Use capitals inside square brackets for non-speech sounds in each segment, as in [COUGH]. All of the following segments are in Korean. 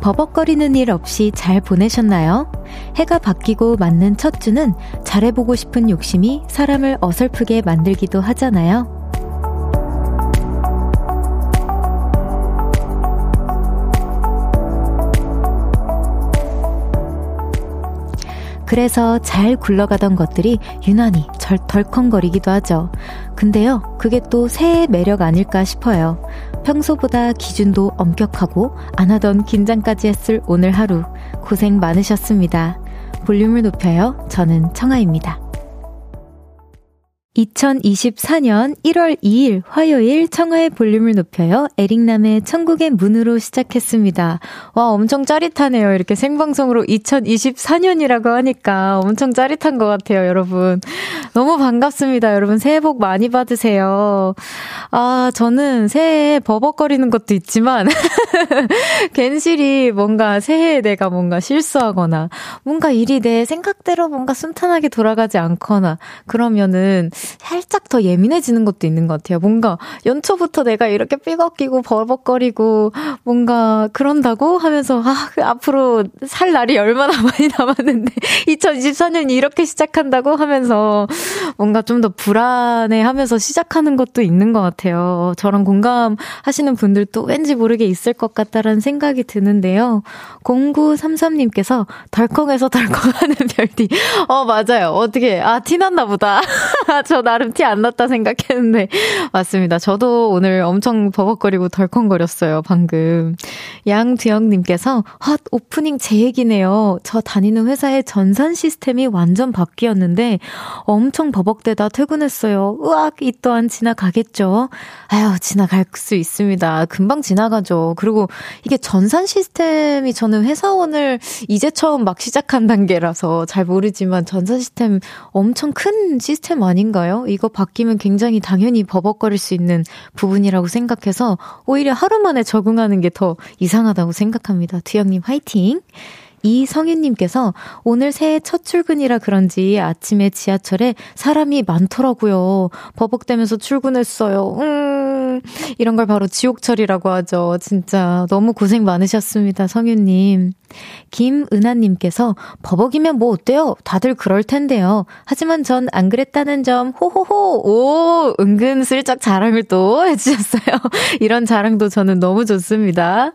버벅거리는 일 없이 잘 보내셨나요? 해가 바뀌고 맞는 첫 주는 잘해보고 싶은 욕심이 사람을 어설프게 만들기도 하잖아요. 그래서 잘 굴러가던 것들이 유난히 절 덜컹거리기도 하죠. 근데요, 그게 또 새의 매력 아닐까 싶어요. 평소보다 기준도 엄격하고 안 하던 긴장까지 했을 오늘 하루 고생 많으셨습니다. 볼륨을 높여요. 저는 청아입니다. 2024년 1월 2일 화요일 청하의 볼륨을 높여요. 에릭남의 천국의 문으로 시작했습니다. 와, 엄청 짜릿하네요. 이렇게 생방송으로 2024년이라고 하니까 엄청 짜릿한 것 같아요, 여러분. 너무 반갑습니다. 여러분 새해 복 많이 받으세요. 아, 저는 새해에 버벅거리는 것도 있지만, [LAUGHS] 괜시리 뭔가 새해에 내가 뭔가 실수하거나, 뭔가 일이 내 생각대로 뭔가 순탄하게 돌아가지 않거나, 그러면은 살짝 더 예민해지는 것도 있는 것 같아요. 뭔가 연초부터 내가 이렇게 삐걱끼고 버벅거리고 뭔가 그런다고 하면서 아, 그 앞으로 살 날이 얼마나 [LAUGHS] 많이 남았는데 2024년이 이렇게 시작한다고 하면서 뭔가 좀 더 불안해 하면서 시작하는 것도 있는 것 같아요. 저랑 공감하시는 분들도 왠지 모르게 있을 것 같다라는 생각이 드는데요. 0933님께서 덜컹해서 덜컹하는 [LAUGHS] 별디. 어, 맞아요. 어떻게, 아, 티났나 보다. [LAUGHS] 저 나름 티 안 났다 생각했는데. [LAUGHS] 맞습니다. 저도 오늘 엄청 버벅거리고 덜컹거렸어요, 방금. 양두영님께서, 헛, 오프닝 제 얘기네요. 저 다니는 회사의 전산 시스템이 완전 바뀌었는데, 엄청 버벅대다 퇴근했어요. 으악, 이 또한 지나가겠죠? 아유, 지나갈 수 있습니다. 금방 지나가죠. 그리고 이게 전산 시스템이 저는 회사원을 이제 처음 막 시작한 단계라서 잘 모르지만 전산 시스템 엄청 큰 시스템 아닌가요? 이거 바뀌면 굉장히 당연히 버벅거릴 수 있는 부분이라고 생각해서 오히려 하루 만에 적응하는 게 더 이상하다고 생각합니다. 두영님 화이팅! 이성윤님께서 오늘 새해 첫 출근이라 그런지 아침에 지하철에 사람이 많더라고요. 버벅대면서 출근했어요. 음, 이런 걸 바로 지옥철이라고 하죠. 진짜 너무 고생 많으셨습니다, 성윤님. 김은하님께서 버벅이면 뭐 어때요? 다들 그럴 텐데요. 하지만 전 안 그랬다는 점, 호호호! 오! 은근 슬쩍 자랑을 또 해주셨어요. [LAUGHS] 이런 자랑도 저는 너무 좋습니다.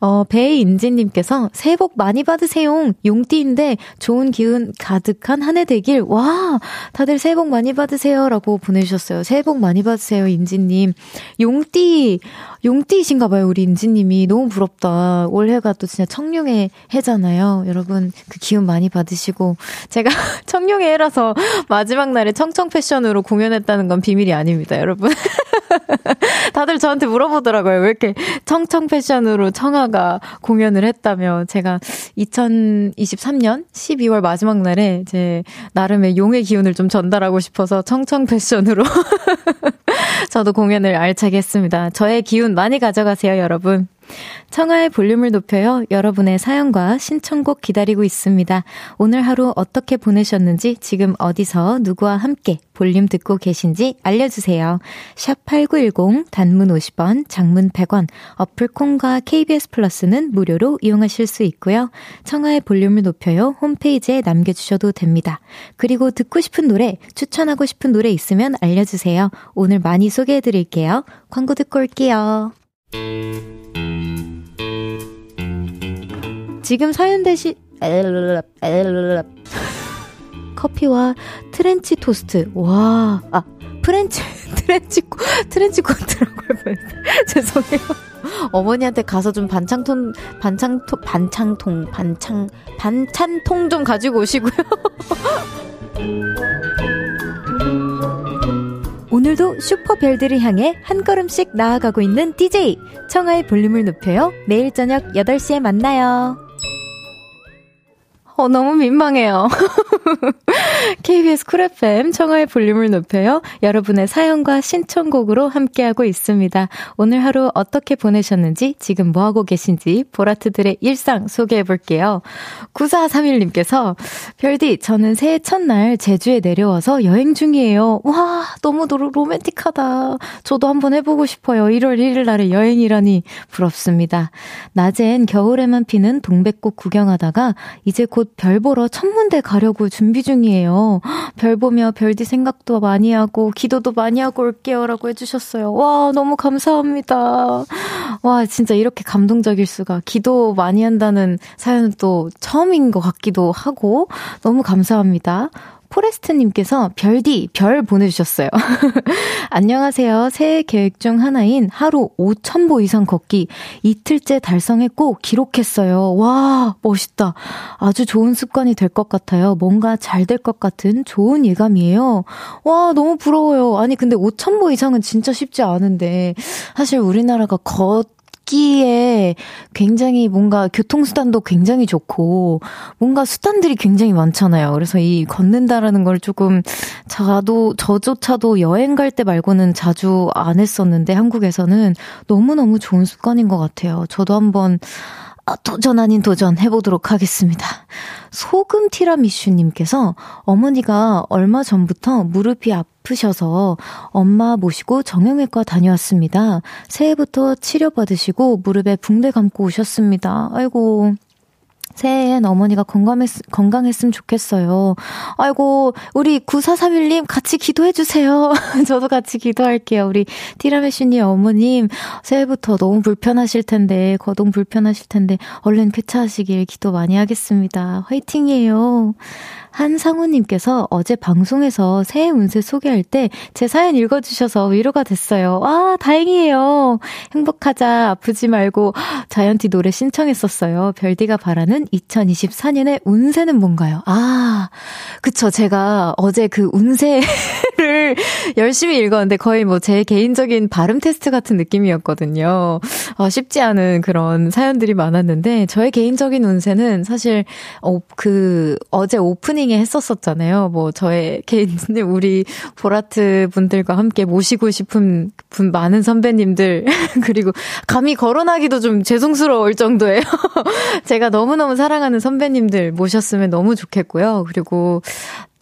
어, 배인지님께서 새해 복 많이 받으세요. 용띠인데 좋은 기운 가득한 한 해 되길. 와! 다들 새해 복 많이 받으세요. 라고 보내주셨어요. 새해 복 많이 받으세요, 인지님. 용띠, 용띠이신가 봐요, 우리 인지님이. 너무 부럽다. 올해가 또 진짜 청룡의 해잖아요. 여러분, 그 기운 많이 받으시고. 제가 [LAUGHS] 청룡의 해라서 마지막 날에 청청 패션으로 공연했다는 건 비밀이 아닙니다, 여러분. [LAUGHS] 다들 저한테 물어보더라고요. 왜 이렇게 청청 패션으로 청아가 공연을 했다며. 제가 2023년 12월 마지막 날에 제 나름의 용의 기운을 좀 전달하고 싶어서 청청 패션으로 [LAUGHS] 저도 공연을 알차게 했습니다. 저의 기운 많이 가져가세요, 여러분. 청하의 볼륨을 높여요. 여러분의 사연과 신청곡 기다리고 있습니다. 오늘 하루 어떻게 보내셨는지 지금 어디서 누구와 함께 볼륨 듣고 계신지 알려주세요. 샵 8910 단문 50원, 장문 100원, 어플 콩과 KBS 플러스는 무료로 이용하실 수 있고요. 청하의 볼륨을 높여요. 홈페이지에 남겨주셔도 됩니다. 그리고 듣고 싶은 노래, 추천하고 싶은 노래 있으면 알려주세요. 오늘 많이 소개해드릴게요. 광고 듣고 올게요. 지금 사연 대신 커피와 trench 토스트. 와, 아, French, [LAUGHS] trench, 트렌치 코트라고 할 [LAUGHS] 죄송해요. 어머니한테 가서 좀 반창통, 반창통, 반창통, 반창, 반찬통 좀 가지고 오시고요. [LAUGHS] 오늘도 슈퍼별들을 향해 한 걸음씩 나아가고 있는 DJ 청하의 볼륨을 높여요. 매일 저녁 8시에 만나요. 어, 너무 민망해요. [LAUGHS] KBS 쿨 FM 청하의 볼륨을 높여요. 여러분의 사연과 신청곡으로 함께하고 있습니다. 오늘 하루 어떻게 보내셨는지, 지금 뭐하고 계신지, 보라트들의 일상 소개해 볼게요. 9431님께서, 별디, 저는 새해 첫날 제주에 내려와서 여행 중이에요. 와, 너무 로맨틱하다. 저도 한번 해보고 싶어요. 1월 1일 날에 여행이라니 부럽습니다. 낮엔 겨울에만 피는 동백꽃 구경하다가 이제 곧별 보러 천문대 가려고 준비 중이에요. 별 보며 별디 생각도 많이 하고 기도도 많이 하고 올게요. 라고 해주셨어요. 와, 너무 감사합니다. 와, 진짜 이렇게 감동적일 수가. 기도 많이 한다는 사연은 또 처음인 것 같기도 하고 너무 감사합니다. 포레스트님께서 별디, 별 보내주셨어요. [LAUGHS] 안녕하세요. 새해 계획 중 하나인 하루 5,000보 이상 걷기 이틀째 달성했고 기록했어요. 와, 멋있다. 아주 좋은 습관이 될 것 같아요. 뭔가 잘 될 것 같은 좋은 예감이에요. 와, 너무 부러워요. 아니, 근데 5,000보 이상은 진짜 쉽지 않은데, 사실 우리나라가 걷 걷기에 굉장히 뭔가 교통수단도 굉장히 좋고 뭔가 수단들이 굉장히 많잖아요. 그래서 이 걷는다라는 걸 조금 저도 저조차도 여행 갈 때 말고는 자주 안 했었는데 한국에서는 너무너무 좋은 습관인 것 같아요. 저도 한번 아, 도전 아닌 도전 해보도록 하겠습니다. 소금 티라미슈님께서 어머니가 얼마 전부터 무릎이 아프셔서 엄마 모시고 정형외과 다녀왔습니다. 새해부터 치료받으시고 무릎에 붕대 감고 오셨습니다. 아이고, 새해엔 어머니가 건강했, 건강했으면 좋겠어요. 아이고, 우리 9431님 같이 기도해주세요. [LAUGHS] 저도 같이 기도할게요. 우리 티라메슈님 어머님, 새해부터 너무 불편하실 텐데, 거동 불편하실 텐데, 얼른 쾌차하시길 기도 많이 하겠습니다. 화이팅이에요. 한상우님께서 어제 방송에서 새해 운세 소개할 때 제 사연 읽어주셔서 위로가 됐어요. 와, 다행이에요. 행복하자, 아프지 말고 자이언티 노래 신청했었어요. 별디가 바라는 2024년의 운세는 뭔가요? 아, 그쵸. 제가 어제 그 운세를 [LAUGHS] 열심히 읽었는데 거의 뭐 제 개인적인 발음 테스트 같은 느낌이었거든요. 어, 쉽지 않은 그런 사연들이 많았는데 저의 개인적인 운세는 사실 어, 그 어제 오프닝 오프닝에 했었었잖아요. 뭐 저의 [LAUGHS] 개인 우리 보라트 분들과 함께 모시고 싶은 분 많은 선배님들 [LAUGHS] 그리고 감히 거론하기도 좀 죄송스러울 정도예요. 제가 너무너무 사랑하는 선배님들 모셨으면 너무 좋겠고요. 그리고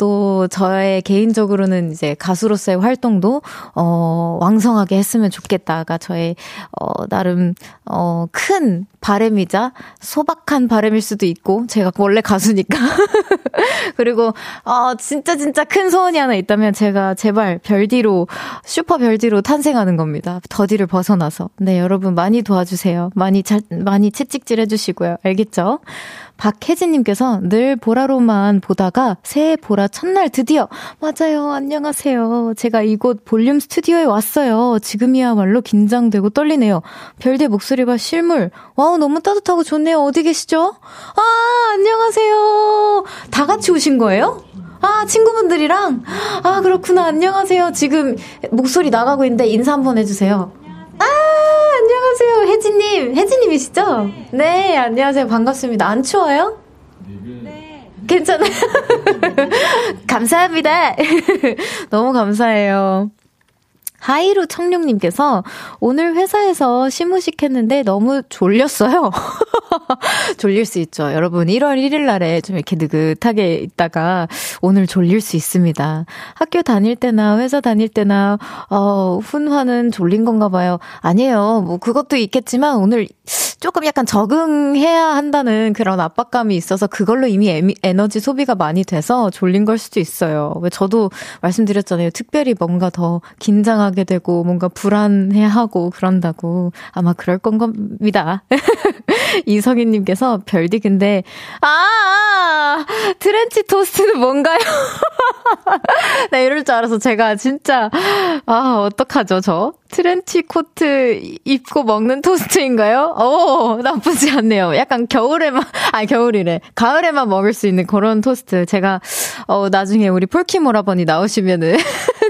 또 저의 개인적으로는 이제 가수로서의 활동도 어 왕성하게 했으면 좋겠다가 저의 어 나름 어큰 바램이자 소박한 바램일 수도 있고 제가 원래 가수니까 [LAUGHS] 그리고 어 진짜 진짜 큰 소원이 하나 있다면 제가 제발 별디로 슈퍼 별디로 탄생하는 겁니다. 더디를 벗어나서 네 여러분 많이 도와주세요. 많이 잘 많이 채찍질 해주시고요. 알겠죠? 박혜진님께서 늘 보라로만 보다가 새해 보라 첫날 드디어 맞아요 안녕하세요 제가 이곳 볼륨 스튜디오에 왔어요 지금이야말로 긴장되고 떨리네요 별디 목소리와 실물 와우 너무 따뜻하고 좋네요 어디 계시죠 아 안녕하세요 다 같이 오신 거예요? 아, 친구분들이랑? 아, 그렇구나. 안녕하세요. 지금 목소리 나가고 있는데 인사 한번 해주세요. 아, 안녕하세요. 혜진님. 혜진님이시죠? 네, 안녕하세요. 반갑습니다. 안 추워요? 네. 괜찮아요. [LAUGHS] 감사합니다. [LAUGHS] 너무 감사해요. 하이루 청룡님께서 오늘 회사에서 시무식 했는데 너무 졸렸어요. [LAUGHS] 졸릴 수 있죠. 여러분, 1월 1일 날에 좀 이렇게 느긋하게 있다가 오늘 졸릴 수 있습니다. 학교 다닐 때나 회사 다닐 때나, 어, 훈화는 졸린 건가 봐요. 아니에요. 뭐 그것도 있겠지만 오늘 조금 약간 적응해야 한다는 그런 압박감이 있어서 그걸로 이미 에너지 소비가 많이 돼서 졸린 걸 수도 있어요. 왜 저도 말씀드렸잖아요. 특별히 뭔가 더 긴장하 게 되고 뭔가 불안해하고 그런다고 아마 그럴 건 겁니다. [LAUGHS] 이성희님께서 별디 근데 아 트렌치 토스트는 뭔가요? [LAUGHS] 나 이럴 줄 알아서 제가 진짜 아 어떡하죠 저 트렌치 코트 입고 먹는 토스트인가요? 오 나쁘지 않네요. 약간 겨울에만 [LAUGHS] 아니 겨울이래 가을에만 먹을 수 있는 그런 토스트 제가 어 나중에 우리 폴킴 오라버니 나오시면은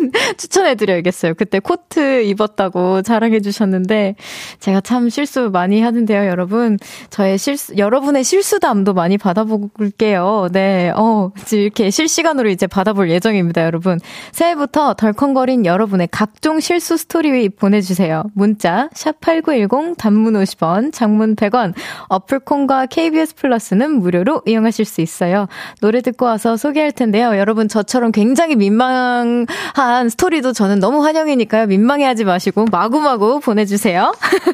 [LAUGHS] 추천해드려야겠어요. 그때 코트 입었다고 자랑해주셨는데, 제가 참 실수 많이 하는데요, 여러분. 저의 실수, 여러분의 실수담도 많이 받아볼게요. 네, 어, 이렇게 실시간으로 이제 받아볼 예정입니다, 여러분. 새해부터 덜컹거린 여러분의 각종 실수 스토리 보내주세요. 문자, 샵8910, 단문 50원, 장문 100원, 어플 콩과 KBS 플러스는 무료로 이용하실 수 있어요. 노래 듣고 와서 소개할 텐데요. 여러분, 저처럼 굉장히 민망한 스토리도 저는 너무 환영이니까요. 민망해하지 마시고 마구마구 보내주세요.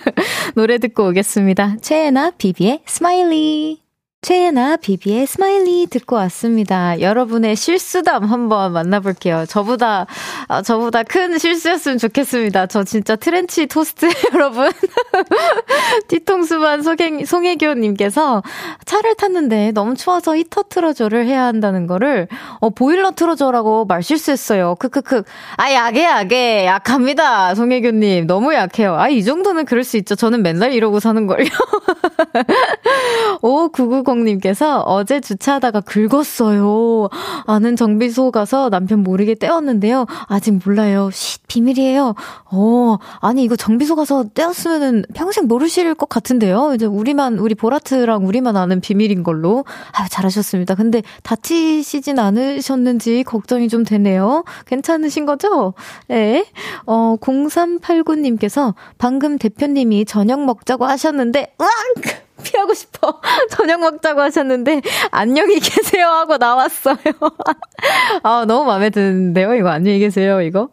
[LAUGHS] 노래 듣고 오겠습니다. 최예나 비비의 Smiley. 최예나 비비의 Smiley 듣고 왔습니다. 여러분의 실수담 한번 만나볼게요. 저보다, 아, 저보다 큰 실수였으면 좋겠습니다. 저 진짜 트렌치 토스트 [LAUGHS] 여러분. [LAUGHS] 뒤통수만 송혜, 송혜교님께서 차를 탔는데 너무 추워서 히터 틀어줘를 해야 한다는 거를, 어, 보일러 틀어줘라고 말 실수했어요. 크크크. 아, 약해, 약해. 약합니다. 송혜교님. 너무 약해요. 아, 이 정도는 그럴 수 있죠. 저는 맨날 이러고 사는걸요. [LAUGHS] 오, 990이 은정님께서 어제 주차하다가 긁었어요. 아는 정비소 가서 남편 모르게 떼었는데요. 아직 몰라요. 쉿, 비밀이에요. 어, 아니, 이거 정비소 가서 떼었으면은 평생 모르실 것 같은데요. 이제 우리만, 우리 보라트랑 우리만 아는 비밀인 걸로. 아유, 잘하셨습니다. 근데 다치시진 않으셨는지 걱정이 좀 되네요. 괜찮으신 거죠? 네. 어, 0389님께서 방금 대표님이 저녁 먹자고 하셨는데, 으악! 피하고 싶어. [LAUGHS] 저녁 먹자고 하셨는데, 안녕히 계세요 하고 나왔어요. [LAUGHS] 아, 너무 마음에 드는데요? 이거 안녕히 계세요, 이거?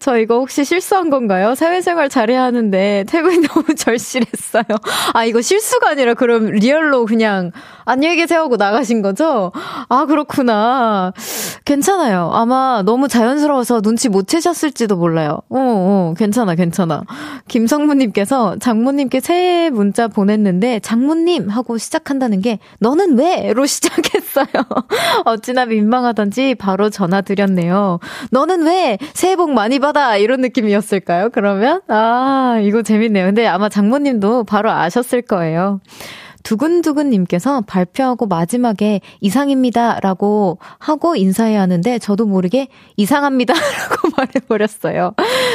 저 이거 혹시 실수한 건가요? 사회생활 잘해야 하는데, 퇴근이 [LAUGHS] 너무 절실했어요. 아, 이거 실수가 아니라 그럼 리얼로 그냥, 안녕히 계세요 하고 나가신 거죠? 아, 그렇구나. 괜찮아요. 아마 너무 자연스러워서 눈치 못 채셨을지도 몰라요. 어, 어, 괜찮아, 괜찮아. 김성무님께서 장모님께 새해 문자 보냈는데, 장모 님 하고 시작한다는 게, 너는 왜? 로 [LAUGHS] 시작했어요. 어찌나 민망하던지 바로 전화 드렸네요. 너는 왜? 새해 복 많이 받아! 이런 느낌이었을까요? 그러면? 아, 이거 재밌네요. 근데 아마 장모님도 바로 아셨을 거예요. 두근두근님께서 발표하고 마지막에 이상입니다 라고 하고 인사해야 하는데 저도 모르게 이상합니다 [LAUGHS] 라고 말해버렸어요.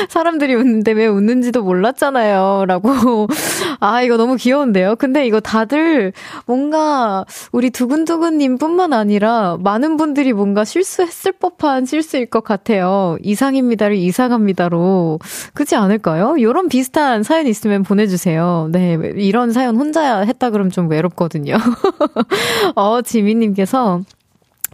사람들이 웃는데 왜 웃는지도 몰랐잖아요. 라고. [LAUGHS] 아, 이거 너무 귀여운데요? 근데 이거 다들 뭔가 우리 두근두근님 뿐만 아니라 많은 분들이 뭔가 실수했을 법한 실수일 것 같아요. 이상입니다를 이상합니다로. 그렇지 않을까요? 이런 비슷한 사연 있으면 보내주세요. 네. 이런 사연 혼자 했다 그러면 좀 외롭거든요. [LAUGHS] 어, 지민님께서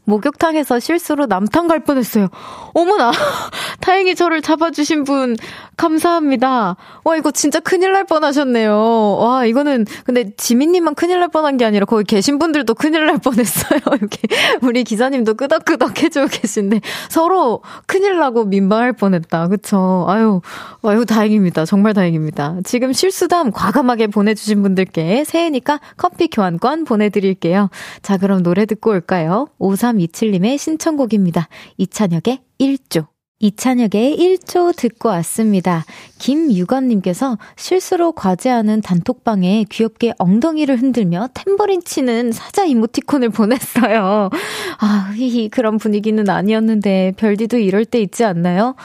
목욕탕에서 실수로 남탕 갈 뻔했어요. 어머나! [LAUGHS] 다행히 저를 잡아주신 분, 감사합니다. 와, 이거 진짜 큰일 날 뻔하셨네요. 와, 이거는, 근데 지민님만 큰일 날 뻔한 게 아니라 거기 계신 분들도 큰일 날 뻔했어요. [LAUGHS] 이렇게. 우리 기사님도 끄덕끄덕 해주고 계신데, 서로 큰일 나고 민망할 뻔했다. 그쵸? 아유, 아유, 다행입니다. 정말 다행입니다. 지금 실수담 과감하게 보내주신 분들께 새해니까 커피 교환권 보내드릴게요. 자, 그럼 노래 듣고 올까요? 5327님의 신청곡입니다. 이찬혁의 1조. 이찬혁의 1조 듣고 왔습니다. 김유건님께서 실수로 과제하는 단톡방에 귀엽게 엉덩이를 흔들며 탬버린 치는 사자 이모티콘을 보냈어요. 아, 히히, 그런 분위기는 아니었는데, 별디도 이럴 때 있지 않나요?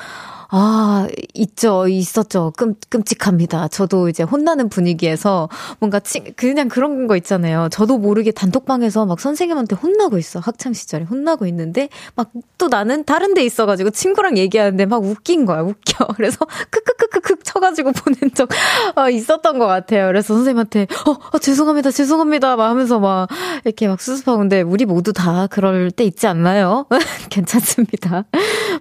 아, 있죠. 있었죠. 끔, 끔찍합니다. 저도 이제 혼나는 분위기에서 뭔가 치, 그냥 그런 거 있잖아요. 저도 모르게 단톡방에서 막 선생님한테 혼나고 있어. 학창시절에 혼나고 있는데 막 또 나는 다른 데 있어가지고 친구랑 얘기하는데 막 웃긴 거야. 웃겨. [LAUGHS] 그래서 크크크크크 쳐가지고 보낸 적 어, 있었던 것 같아요. 그래서 선생님한테 어, 어 죄송합니다. 죄송합니다. 막 하면서 막 이렇게 막 수습하고 근데 우리 모두 다 그럴 때 있지 않나요? [LAUGHS] 괜찮습니다.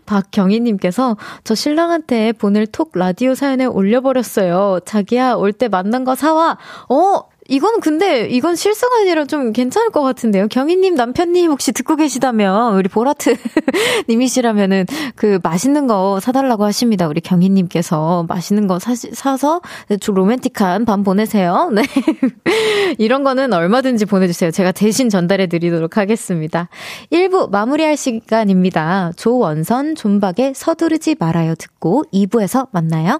박경희님께서 저 신랑한테 보낼 톡 라디오 사연에 올려버렸어요. 자기야, 올 때 맞는 거 사와. 어, 이건 근데 이건 실수가 아니라 좀 괜찮을 것 같은데요. 경희님 남편님 혹시 듣고 계시다면 우리 보라트 [LAUGHS] 님이시라면은 그 맛있는 거 사달라고 하십니다. 우리 경희님께서 맛있는 거 사, 사서 좀 로맨틱한 밤 보내세요. [LAUGHS] 네. 이런 거는 얼마든지 보내주세요. 제가 대신 전달해 드리도록 하겠습니다. 1부 마무리할 시간입니다. 조원선 존박의 서두르지 말아요 듣고 2부에서 만나요.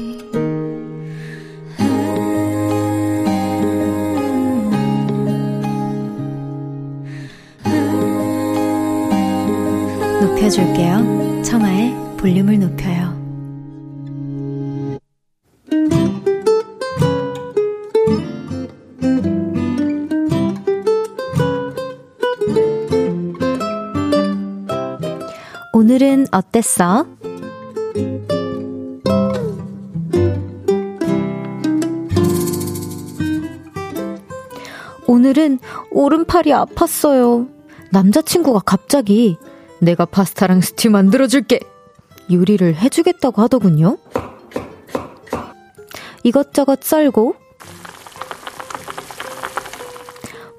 높여줄게요 청하의 볼륨을 높여요 오늘은 어땠어? 오늘은 오른팔이 아팠어요. 남자친구가 갑자기 내가 파스타랑 스튜 만들어줄게! 요리를 해주겠다고 하더군요. 이것저것 썰고,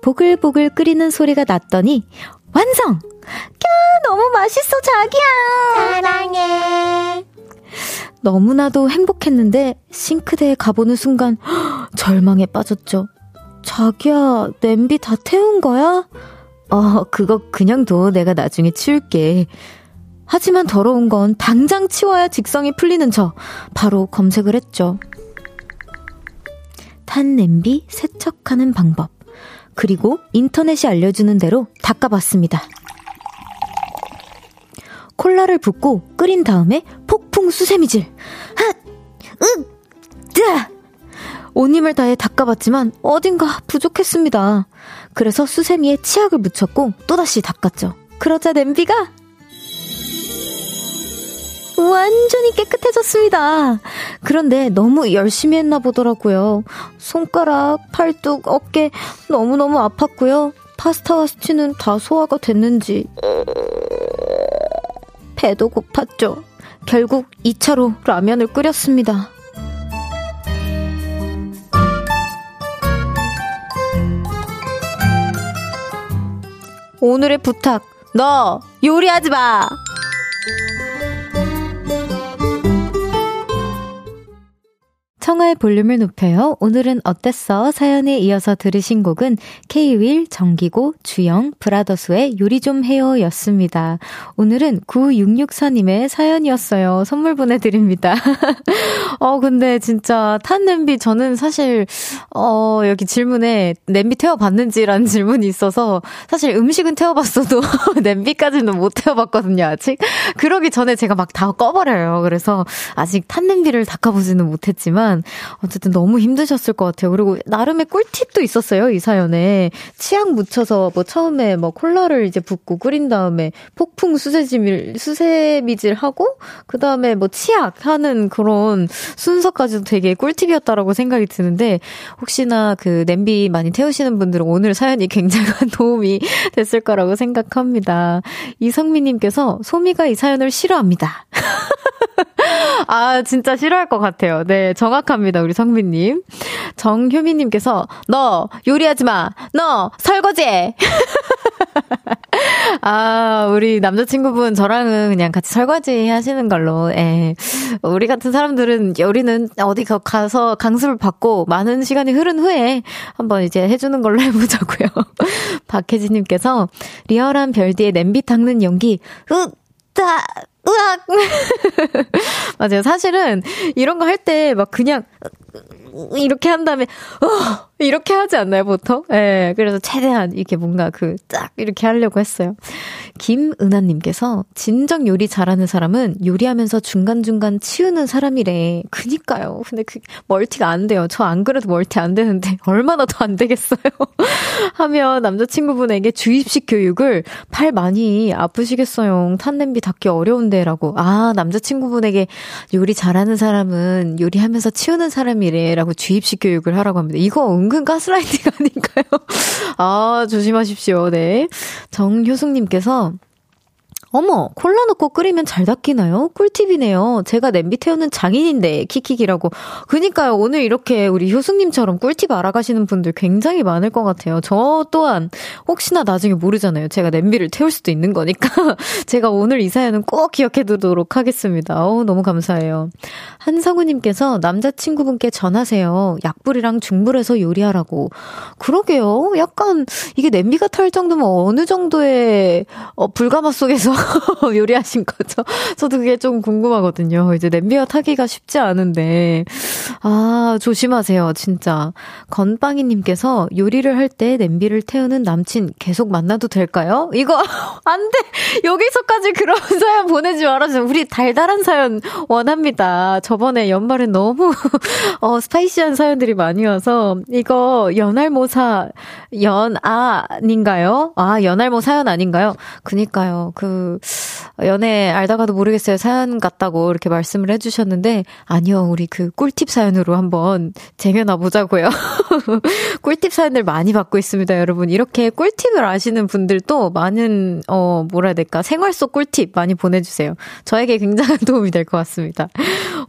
보글보글 끓이는 소리가 났더니, 완성! 캬, 너무 맛있어, 자기야! 사랑해. 너무나도 행복했는데, 싱크대에 가보는 순간, [GASPS] 절망에 빠졌죠. 자기야, 냄비 다 태운 거야? 어, 그거 그냥 둬. 내가 나중에 치울게. 하지만 더러운 건 당장 치워야 직성이 풀리는 저. 바로 검색을 했죠. 탄 냄비 세척하는 방법. 그리고 인터넷이 알려주는 대로 닦아봤습니다. 콜라를 붓고 끓인 다음에 폭풍 수세미질. 핫! 으! 뜨! 온 힘을 다해 닦아봤지만 어딘가 부족했습니다. 그래서 수세미에 치약을 묻혔고 또다시 닦았죠. 그러자 냄비가 완전히 깨끗해졌습니다. 그런데 너무 열심히 했나 보더라고요. 손가락, 팔뚝, 어깨 너무너무 아팠고요. 파스타와 스튜는 다 소화가 됐는지 배도 고팠죠. 결국 2차로 라면을 끓였습니다. 오늘의 부탁. 너 요리하지 마. 청하의 볼륨을 높여요. 오늘은 어땠어? 사연에 이어서 들으신 곡은 K-윌, 정기고, 주영, 브라더스의 요리 좀 해요 였습니다. 오늘은 9664님의 사연이었어요. 선물 보내드립니다. [LAUGHS] 어, 근데 진짜 탄 냄비 저는 사실, 어, 여기 질문에 냄비 태워봤는지라는 질문이 있어서 사실 음식은 태워봤어도 [LAUGHS] 냄비까지는 못 태워봤거든요, 아직. 그러기 전에 제가 막 다 꺼버려요. 그래서 아직 탄 냄비를 닦아보지는 못했지만 어쨌든 너무 힘드셨을 것 같아요. 그리고 나름의 꿀팁도 있었어요, 이 사연에. 치약 묻혀서 뭐 처음에 뭐 콜라를 이제 붓고 끓인 다음에 폭풍 수세미질, 수세미질 하고, 그 다음에 뭐 치약 하는 그런 순서까지도 되게 꿀팁이었다라고 생각이 드는데, 혹시나 그 냄비 많이 태우시는 분들은 오늘 사연이 굉장한 [LAUGHS] 도움이 됐을 거라고 생각합니다. 이성미님께서 소미가 이 사연을 싫어합니다. 아, 진짜 싫어할 것 같아요. 네, 정확합니다. 우리 성민님. 정효미님께서, 너, 요리하지 마! 너, 설거지 해! [LAUGHS] 아, 우리 남자친구분 저랑은 그냥 같이 설거지 하시는 걸로, 예. 우리 같은 사람들은 요리는 어디 가서 강습을 받고 많은 시간이 흐른 후에 한번 이제 해주는 걸로 [LAUGHS] 해보자고요. 박혜진님께서, 리얼한 별디의 냄비 닦는 연기, 으, 따, 으악! [LAUGHS] 맞아요. 사실은 이런 거 할 때 막 그냥 이렇게 한 다음에 어 이렇게 하지 않나요 보통? 예. 네, 그래서 최대한 이렇게 뭔가 그 딱 이렇게 하려고 했어요. 김은하님께서 진정 요리 잘하는 사람은 요리하면서 중간 중간 치우는 사람이래. 그니까요. 근데 그 멀티가 안 돼요. 저 안 그래도 멀티 안 되는데 [LAUGHS] 얼마나 더 안 되겠어요. [LAUGHS] 하면 남자친구분에게 주입식 교육을 팔 많이 아프시겠어요. 탄냄비 닦기 어려운데라고. 아 남자친구분에게 요리 잘하는 사람은 요리하면서 치우는 사람이 래라고 주입식 교육을 하라고 합니다. 이거 은근 가스라이팅 아닌가요? [LAUGHS] 아 조심하십시오. 네. 정효숙님께서 어머, 콜라 넣고 끓이면 잘 닦이나요? 꿀팁이네요. 제가 냄비 태우는 장인인데, 킥킥이라고. 그니까요, 오늘 이렇게 우리 효승님처럼 꿀팁 알아가시는 분들 굉장히 많을 것 같아요. 저 또한, 혹시나 나중에 모르잖아요. 제가 냄비를 태울 수도 있는 거니까. [LAUGHS] 제가 오늘 이 사연은 꼭 기억해 두도록 하겠습니다. 어우, 너무 감사해요. 한성우님께서 남자친구분께 전하세요. 약불이랑 중불에서 요리하라고. 그러게요. 약간, 이게 냄비가 탈 정도면 어느 정도의, 어, 불가마 속에서 [LAUGHS] 요리하신 거죠? [LAUGHS] 저도 그게 좀 궁금하거든요. 이제 냄비가 타기가 쉽지 않은데. 아, 조심하세요, 진짜. 건빵이님께서 요리를 할 때 냄비를 태우는 남친 계속 만나도 될까요? 이거, [LAUGHS] 안 돼! 여기서까지 그런 사연 보내지 말아주세요. 우리 달달한 사연 원합니다. 저번에 연말엔 너무, 어, 스파이시한 사연들이 많이 와서, 이거 연할모사, 연아닌가요? 아, 연할모 사연 아닌가요? 그니까요. 그, 연애 알다가도 모르겠어요. 사연 같다고 이렇게 말씀을 해주셨는데, 아니요. 우리 그 꿀팁 사연으로 한번 쟁여놔 보자고요. [LAUGHS] 꿀팁 사연들 많이 받고 있습니다, 여러분. 이렇게 꿀팁을 아시는 분들도 많은, 어, 뭐라 해야 될까. 생활 속 꿀팁 많이 보내주세요. 저에게 굉장한 도움이 될 것 같습니다.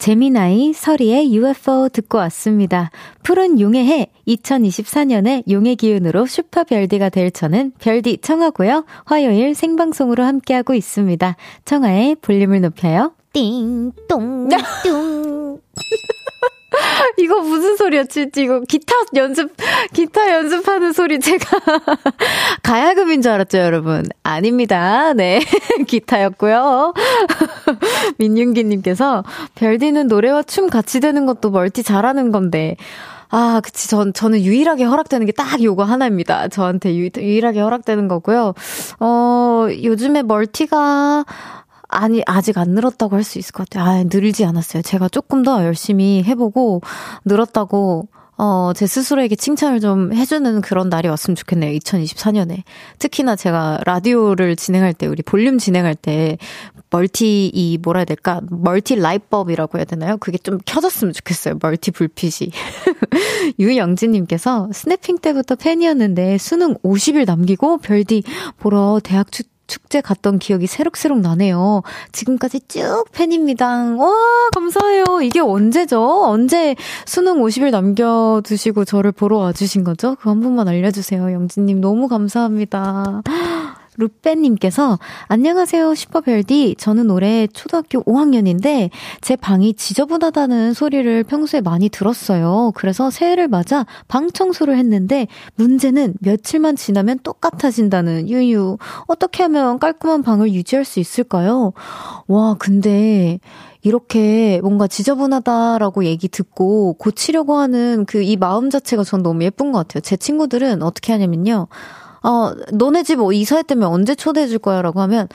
재미나이 서리의 UFO 듣고 왔습니다. 푸른 용의 해 2024년에 용의 기운으로 슈퍼 별디가 될 저는 별디 청하고요. 화요일 생방송으로 함께하고 있습니다. 청하의 볼륨을 높여요. 띵똥 [LAUGHS] 뚱. [LAUGHS] 이거 무슨 소리였지? 이거 기타 연습, 기타 연습하는 소리 제가 [LAUGHS] 가야금인 줄 알았죠, 여러분? 아닙니다. 네. [LAUGHS] 기타였고요. 민윤기님께서 별디는 노래와 춤 같이 되는 것도 멀티 잘하는 건데. 아, 그치. 전, 저는 유일하게 허락되는 게 딱 요거 하나입니다. 저한테 유, 유일하게 허락되는 거고요. 어, 요즘에 멀티가, 아니, 아직 안 늘었다고 할 수 있을 것 같아요. 아, 늘지 않았어요. 제가 조금 더 열심히 해보고, 늘었다고, 어, 제 스스로에게 칭찬을 좀 해주는 그런 날이 왔으면 좋겠네요. 2024년에. 특히나 제가 라디오를 진행할 때, 우리 볼륨 진행할 때, 멀티, 이, 뭐라 해야 될까? 멀티 라이트법이라고 해야 되나요? 그게 좀 켜졌으면 좋겠어요. 멀티 불빛이. [LAUGHS] 유영진님께서 Snapping 때부터 팬이었는데 수능 50일 남기고 별디 보러 대학 축 축제 갔던 기억이 새록새록 나네요. 지금까지 쭉 팬입니다. 와, 감사해요. 이게 언제죠? 언제 수능 50일 남겨두시고 저를 보러 와주신 거죠? 그한 번만 알려주세요. 영진님, 너무 감사합니다. 루빼님께서 안녕하세요 슈퍼별디 저는 올해 초등학교 5학년인데 제 방이 지저분하다는 소리를 평소에 많이 들었어요. 그래서 새해를 맞아 방 청소를 했는데 문제는 며칠만 지나면 똑같아진다는 유유 어떻게 하면 깔끔한 방을 유지할 수 있을까요? 와 근데 이렇게 뭔가 지저분하다라고 얘기 듣고 고치려고 하는 그 이 마음 자체가 전 너무 예쁜 것 같아요. 제 친구들은 어떻게 하냐면요. 어, 너네 집뭐 이사했다면 언제 초대해 줄 거야? 라고 하면,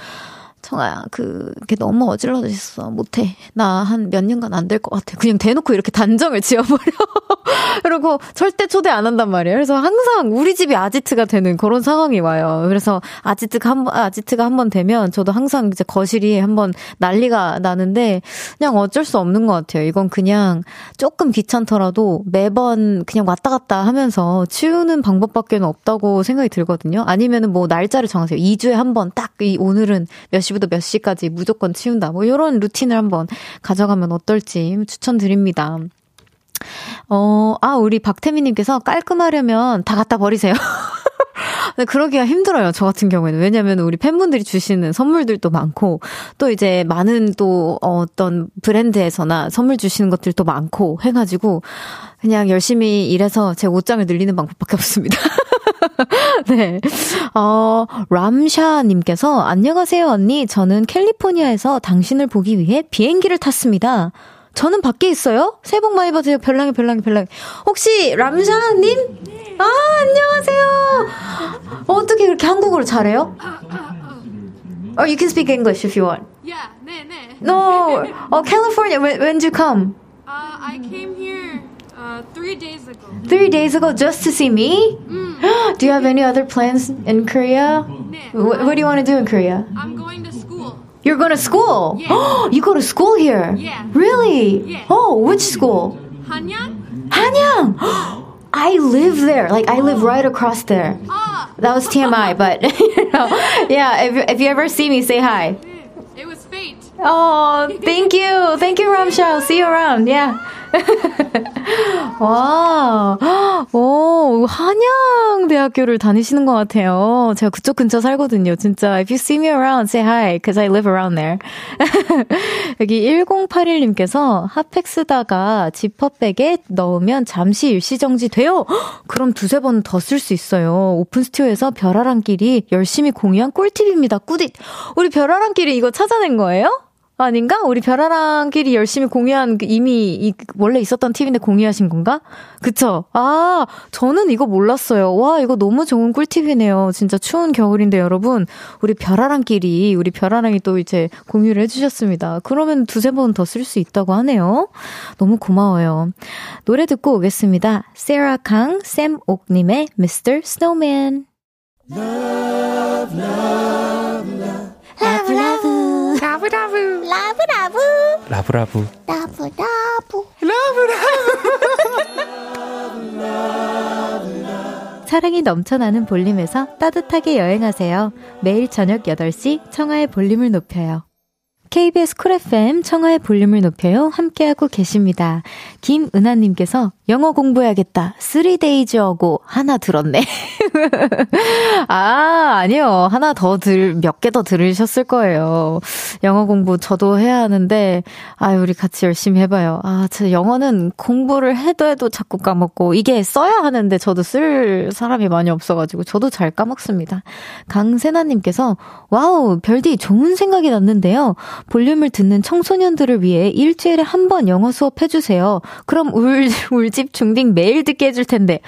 청아야, 그, 게 너무 어질러졌어. 못해. 나 한 몇 년간 안 될 것 같아. 그냥 대놓고 이렇게 단정을 지어버려. [LAUGHS] 그리고 절대 초대 안 한단 말이에요. 그래서 항상 우리 집이 아지트가 되는 그런 상황이 와요. 그래서 아지트가 한 번, 아지트가 한 번 되면 저도 항상 이제 거실이 한번 난리가 나는데 그냥 어쩔 수 없는 것 같아요. 이건 그냥 조금 귀찮더라도 매번 그냥 왔다 갔다 하면서 치우는 방법밖에 없다고 생각이 들거든요. 아니면은 뭐 날짜를 정하세요. 2주에 한 번 딱 이 오늘은 몇 시 부터 몇 시까지 무조건 치운다. 뭐 이런 루틴을 한번 가져가면 어떨지 추천드립니다. 어, 아, 우리 박태미님께서 깔끔하려면 다 갖다 버리세요. [LAUGHS] 근데 그러기가 힘들어요. 저 같은 경우에는. 왜냐면 우리 팬분들이 주시는 선물들도 많고, 또 이제 많은 또 어떤 브랜드에서나 선물 주시는 것들도 많고 해가지고, 그냥 열심히 일해서 제 옷장을 늘리는 방법밖에 없습니다. [LAUGHS] [LAUGHS] 네. 어, 람샤님께서, 안녕하세요, 언니. 저는 캘리포니아에서 당신을 보기 위해 비행기를 탔습니다. 저는 밖에 있어요? 새해 복 많이 받으세요. 별랑이, 별랑이, 별랑이. 혹시 람샤님? 아, 안녕하세요. 어떻게 그렇게 한국어를 잘해요? Or you can speak English if you want. Yeah, 네, 네. No, oh, California, when, when did you come? Uh, I came here Uh, three days ago. Three days ago, just to see me? Mm. [GASPS] do you have any other plans in Korea? What, what, do you want to do in Korea? I'm going to school. You're going to school? [GASPS] Yeah. you go to school here? Yeah. Really? Yeah. Oh, which school? Hanyang? Hanyang! [GASPS] I live there. Like, I live right across there. Ah. That was TMI, [LAUGHS] but, [LAUGHS] you know, yeah, if, if you ever see me, say hi. It was fate. Oh, thank you. Thank you, Ramsha. See you around. Yeah. [LAUGHS] 와, 오, 한양대학교를 다니시는 것 같아요. 제가 그쪽 근처 살거든요. 진짜, if you see me around, say hi, cause I live around there. [LAUGHS] 여기 1081님께서 핫팩 쓰다가 지퍼백에 넣으면 잠시 일시정지 돼요. [GASPS] 그럼 두세 번 더 쓸 수 있어요. 오픈 스튜디오에서 별아랑끼리 열심히 공유한 꿀팁입니다. 꾸딧. 우리 별아랑끼리 이거 찾아낸 거예요? 아닌가? 우리 별아랑끼리 열심히 공유한 그 이미 이, 원래 있었던 팁인데 공유하신 건가? 그쵸? 아, 저는 이거 몰랐어요. 와, 이거 너무 좋은 꿀팁이네요. 진짜 추운 겨울인데 여러분, 우리 별아랑끼리, 우리 별아랑이 또 이제 공유를 해주셨습니다. 그러면 두세 번 더 쓸 수 있다고 하네요. 너무 고마워요. 노래 듣고 오겠습니다. 세라 강, 샘 옥님의 Mr. Snowman. Love, love, love. Love, love. Love Love love love love love love love Love love 사랑이 넘쳐나는 볼륨에서 따뜻하게 여행하세요. 매일 저녁 8시 청하의 볼륨을 높여요. KBS Cool FM 청하의 볼륨을 높여요. 함께하고 계십니다. 김은하님께서 영어 공부해야겠다. 3 days하고 하나 들었네. [LAUGHS] 아, 아니요. 하나 더 들, 몇 개 더 들으셨을 거예요. 영어 공부 저도 해야 하는데, 아, 우리 같이 열심히 해봐요. 아, 제 영어는 공부를 해도 해도 자꾸 까먹고, 이게 써야 하는데 저도 쓸 사람이 많이 없어가지고, 저도 잘 까먹습니다. 강세나님께서, 와우, 별디 좋은 생각이 났는데요. 볼륨을 듣는 청소년들을 위해 일주일에 한 번 영어 수업 해주세요. 그럼 울, [LAUGHS] 울집 중딩 매일 듣게 해줄 텐데.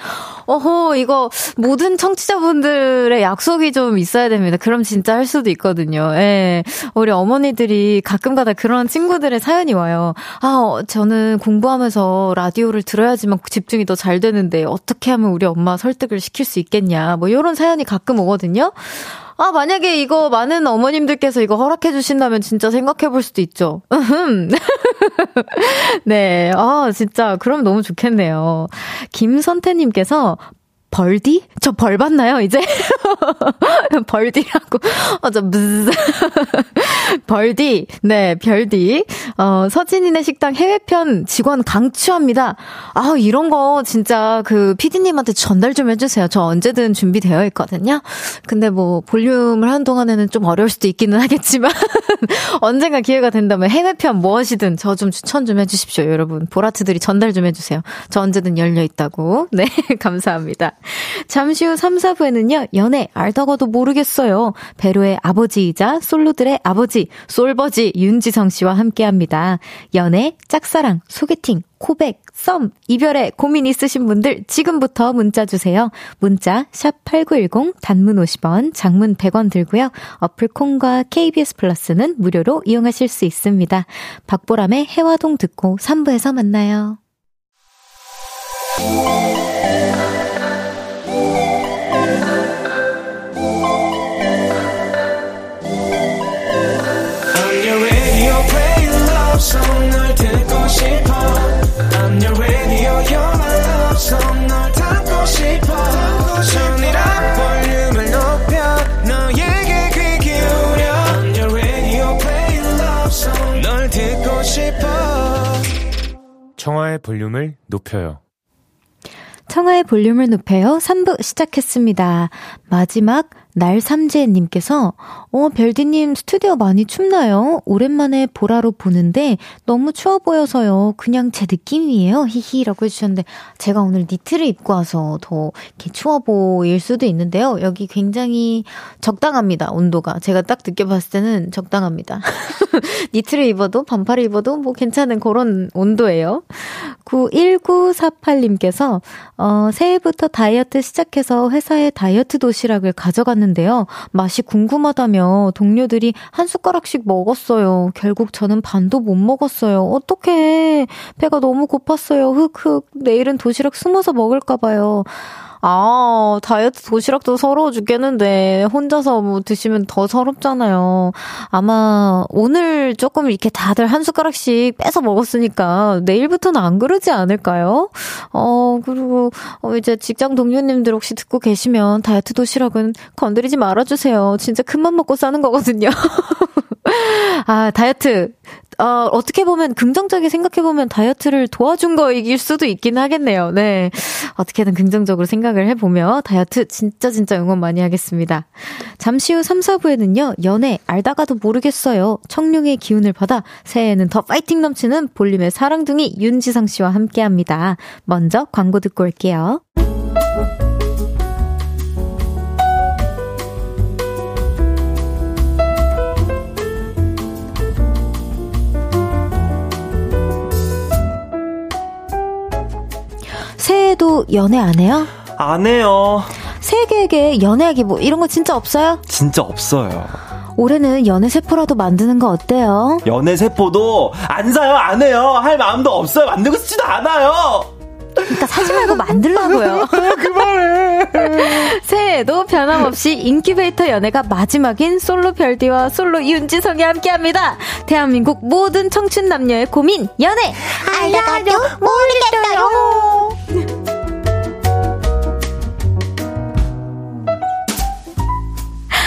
어허, 이거 모든 청취자분들의 약속이 좀 있어야 됩니다. 그럼 진짜 할 수도 있거든요. 예. 우리 어머니들이 가끔가다 그런 친구들의 사연이 와요. 아, 어, 저는 공부하면서 라디오를 들어야지만 집중이 더 잘 되는데 어떻게 하면 우리 엄마 설득을 시킬 수 있겠냐. 뭐 이런 사연이 가끔 오거든요. 아, 만약에 이거 많은 어머님들께서 이거 허락해 주신다면 진짜 생각해 볼 수도 있죠. [LAUGHS] 네. 아, 진짜 그럼 너무 좋겠네요. 김선태님께서 벌디? 저 벌 받나요, 이제? [LAUGHS] 벌디라고. 어, 저, 무즈. [LAUGHS] 벌디. 네, 별디. 어, 서진이네 식당 해외편 직원 강추합니다. 아, 이런 거 진짜 그 피디님한테 전달 좀 해주세요. 저 언제든 준비되어 있거든요. 근데 뭐, 볼륨을 하는 동안에는 좀 어려울 수도 있기는 하겠지만, [LAUGHS] 언젠가 기회가 된다면 해외편 무엇이든 저 좀 추천 좀 해주십시오, 여러분. 보라트들이 전달 좀 해주세요. 저 언제든 열려 있다고. 네, 감사합니다. [LAUGHS] 잠시 후 3, 4부에는요, 연애 알다가도 모르겠어요. 베로의 아버지이자 솔로들의 아버지, 솔버지 윤지성 씨와 함께 합니다. 연애, 짝사랑, 소개팅, 고백, 썸, 이별에 고민 있으신 분들 지금부터 문자 주세요. 문자 샵8910 단문 50원, 장문 100원 들고요. 어플 콩과 KBS 플러스는 무료로 이용하실 수 있습니다. 박보람의 해화동 듣고 3부에서 만나요. Song 널 듣고 싶어 I'm your radio you're my love song 널 담고 싶어 전이라 볼륨을 높여 너에게 귀 기울여 I'm your radio play love song 널 듣고 싶어 청하의 볼륨을 높여요. 청하의 볼륨을 높여요. 3부 시작했습니다. 마지막 날삼재님께서, 어, 별디님 스튜디오 많이 춥나요? 오랜만에 보라로 보는데 너무 추워 보여서요. 그냥 제 느낌이에요. 히히 라고 해주셨는데, 제가 오늘 니트를 입고 와서 더 이렇게 추워 보일 수도 있는데요. 여기 굉장히 적당합니다. 온도가. 제가 딱 느껴봤을 때는 적당합니다. [LAUGHS] 니트를 입어도 반팔을 입어도 뭐 괜찮은 그런 온도예요. 구 1948님께서, 어, 새해부터 다이어트 시작해서 회사에 다이어트 도시락을 가져갔는데 요. 맛이 궁금하다며 동료들이 한 숟가락씩 먹었어요. 결국 저는 반도 못 먹었어요. 어떡해. 배가 너무 고팠어요. 흑흑. 내일은 도시락 숨어서 먹을까봐요. 아, 다이어트 도시락도 서러워 죽겠는데, 혼자서 뭐 드시면 더 서럽잖아요. 아마, 오늘 조금 이렇게 다들 한 숟가락씩 빼서 먹었으니까, 내일부터는 안 그러지 않을까요? 어, 그리고, 어, 이제 직장 동료님들 혹시 듣고 계시면, 다이어트 도시락은 건드리지 말아주세요. 진짜 큰맘 먹고 싸는 거거든요. [LAUGHS] 아, 다이어트. 어, 어떻게 보면 긍정적인 생각해 보면 다이어트를 도와준 거이길 수도 있긴 하겠네요. 네. 어떻게든 긍정적으로 생각을 해 보며 다이어트 진짜 진짜 응원 많이 하겠습니다. 잠시 후 3, 4부에는요, 연애 알다가도 모르겠어요. 청룡의 기운을 받아 새해에는 더 파이팅 넘치는 볼륨의 사랑둥이 윤지성 씨와 함께 합니다. 먼저 광고 듣고 올게요. 새해에도 연애 안 해요? 안 해요. 세계에게 연애하기 뭐 이런 거 진짜 없어요? 진짜 없어요. 올해는 연애 세포라도 만드는 거 어때요? 연애 세포도 안 사요, 안 해요. 할 마음도 없어요. 만들고 싶지도 않아요. 그러니까 사지 말고 만들라고요. [LAUGHS] 그만해. 새해에도 변함없이 인큐베이터 연애가 마지막인 솔로 별디와 솔로 윤지성이 함께합니다. 대한민국 모든 청춘 남녀의 고민 연애 알다가도 모르겠어요.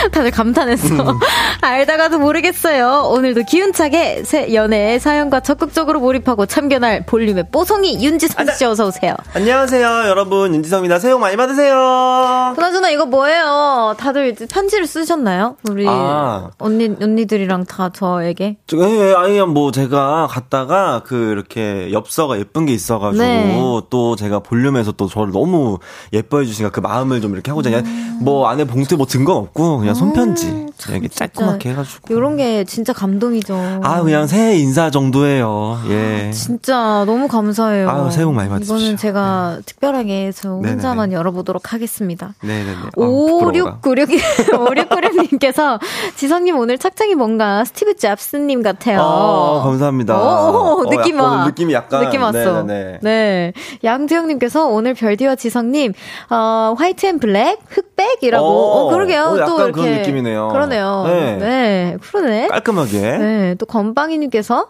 [LAUGHS] 다들 감탄했어. [LAUGHS] 알다가도 모르겠어요. 오늘도 기운차게 새 연애의 사연과 적극적으로 몰입하고 참견할 볼륨의 뽀송이 윤지성 씨 어서 오세요. 안녕하세요, 여러분. 윤지성입니다. 새해 복 많이 받으세요. 그나저나 이거 뭐예요? 다들 이제 편지를 쓰셨나요? 우리 아. 언니 언니들이랑 다 저에게. 저, 예, 아니, 뭐, 제가 갔다가, 그, 이렇게, 엽서가 예쁜 게 있어가지고, 네. 또 제가 볼륨에서 또 저를 너무 예뻐해 주시니까 그 마음을 좀 이렇게 하고자, 그냥, 뭐, 안에 봉투 뭐 든 건 없고, 그냥 손편지. 이렇게 짤끔하게 해가지고. 이런 게 진짜 감동이죠. 아, 그냥 새해 인사 정도예요. 예. 진짜 너무 감사해요. 아유, 새해 복 많이 받으십시오. 이거는 제가 특별하게 저 네네네. 혼자만 열어보도록 하겠습니다. 네네네. 아, 부끄러워가. 5696, 5696님께서 지성님 오늘 착장이 뭔가 스티브 잡스님 같아요. 어, 감사합니다. 오, 어, 느낌 약간 와. 느낌이 약간. 느낌 왔어. 네네네. 네. 양두영님께서 오늘 별디와 지성님, 어, white and black, 흑백이라고. 어, 어, 그러게요. 어, 또 이렇게. 그런 느낌이네요. 그러네요. 네. 네. 그러네. 깔끔하게. 네. 또 건빵이님께서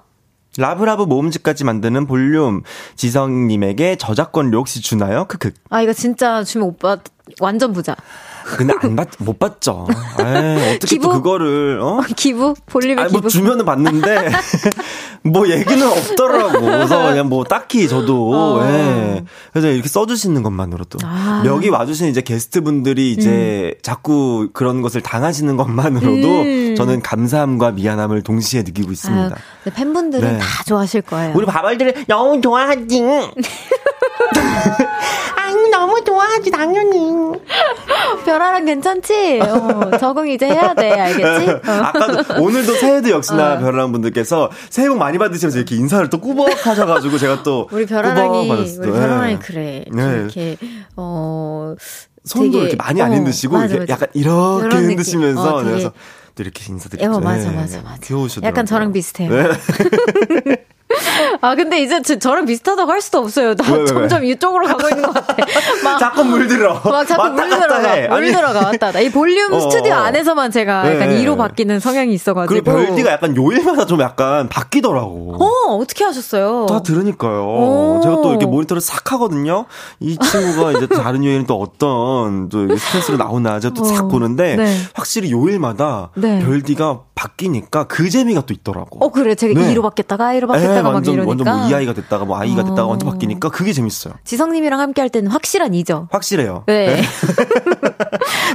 Love love 모음집까지 만드는 볼륨. 지성님에게 저작권료 혹시 주나요? 크크. 아, 이거 진짜 주면 오빠 완전 부자. 근데 안 받, 못 받죠. 에이, 어떻게 기부? 또 그거를, 어? 기부? 볼륨의 아니, 기부. 뭐 주면은 받는데, [LAUGHS] 뭐 얘기는 없더라고. 그래서 그냥 뭐 딱히 저도, 어. 예. 그래서 이렇게 써주시는 것만으로도. 아. 여기 와주신 이제 게스트분들이 이제 자꾸 그런 것을 당하시는 것만으로도 음. 저는 감사함과 미안함을 동시에 느끼고 있습니다. 아유, 팬분들은 네. 다 좋아하실 거예요. 우리 바발들을 너무 좋아하지. 너무 좋아하지, 당연히. [LAUGHS] 별아랑 괜찮지? 어, 적응 이제 해야 돼, 알겠지? [LAUGHS] 어. 아까도, 오늘도 새해도 역시나 어. 별아랑 분들께서 새해 복 많이 받으시면서 이렇게 인사를 또 꾸벅 하셔가지고 제가 또. [LAUGHS] 우리 꾸벅 별아랑이. 우리 별아랑이 네. 그래. 네. 이렇게, 어, 손도 되게- 이렇게 많이 안 어, 흔드시고, 맞아, 맞아. 약간 이렇게. 흔드시면서, 어, 되게- 그래서 또 이렇게 인사드리고. 어, 맞아, 맞아, 맞아. 귀여우시더라고요. 약간 저랑 비슷해요. 네. [LAUGHS] 아, 근데 이제 저, 저랑 비슷하다고 할 수도 없어요. 나 왜, 왜, 왜? 점점 이쪽으로 가고 있는 것 같아. 막, [LAUGHS] 자꾸 물들어. 막 자꾸 왔다 물 갔다 들어가. 해. 물 아니, 들어가, 왔다 갔다. 이 볼륨 [LAUGHS] 어, 스튜디오 어. 안에서만 제가 약간 네. 2로 바뀌는 성향이 있어가지고. 그리고 별디가 약간 요일마다 좀 약간 바뀌더라고. 어, 어떻게 하셨어요? 다 들으니까요. 오. 제가 또 이렇게 모니터를 싹 하거든요. 이 친구가 이제 다른 요일은 또 어떤 또 스탠스로 나오나 제가 또싹 어. 보는데 네. 확실히 요일마다 네. 별디가 바뀌니까 그 재미가 또 있더라고. 어, 그래. 제가 네. 2로 바뀌었다가 I로 에, 바뀌었다가 막 완전 이러니까. 완전 뭐이 아이가 됐다가 뭐 아이가 됐다가 어. 완전 바뀌니까 그게 재밌어요. 지성님이랑 함께 할 때는 확실한 이죠. 확실해요. 네. [LAUGHS]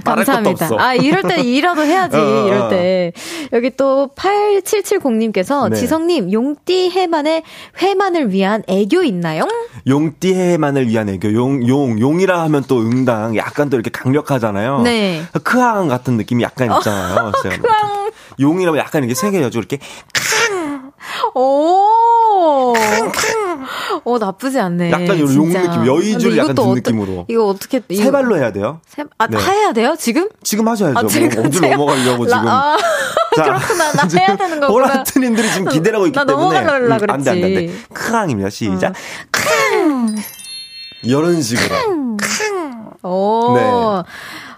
것도 감사합니다. 아, 이럴 때 이라도 해야지, 어, 어, 이럴 어. 때. 여기 또 8770님께서 네. 지성님, 용띠 해만의 회만을 위한 애교 있나요? 용띠 해만을 위한 애교. 용, 용, 용 이라 하면 또 응당. 약간 또 이렇게 강력하잖아요. 네. 크항 같은 느낌이 약간 있잖아요. [LAUGHS] 이렇게 용이라면 약간 이렇게 세게 여주 이렇게 오! 오, 어, 나쁘지 않네. 약간 용 진짜. 느낌, 근데 약간 든 느낌으로. 이거 어떻게. 이거- 세 발로 해야 돼요. 세, 아, 네. 다 해야 돼요, 지금? 지금 하셔야죠. 아, 뭐 제가- 어디로 제가- 넘어가려고 라- 지금. 아, 자, 그렇구나. 나 해야 되는 거구나. 보라트님들이 지금 기대하고 있기 나 때문에. 넘어가려고 음, 안 돼, 안 돼, 안 돼. 그랬지. 크앙입니다. 시작. 이런 식으로. 오. 네.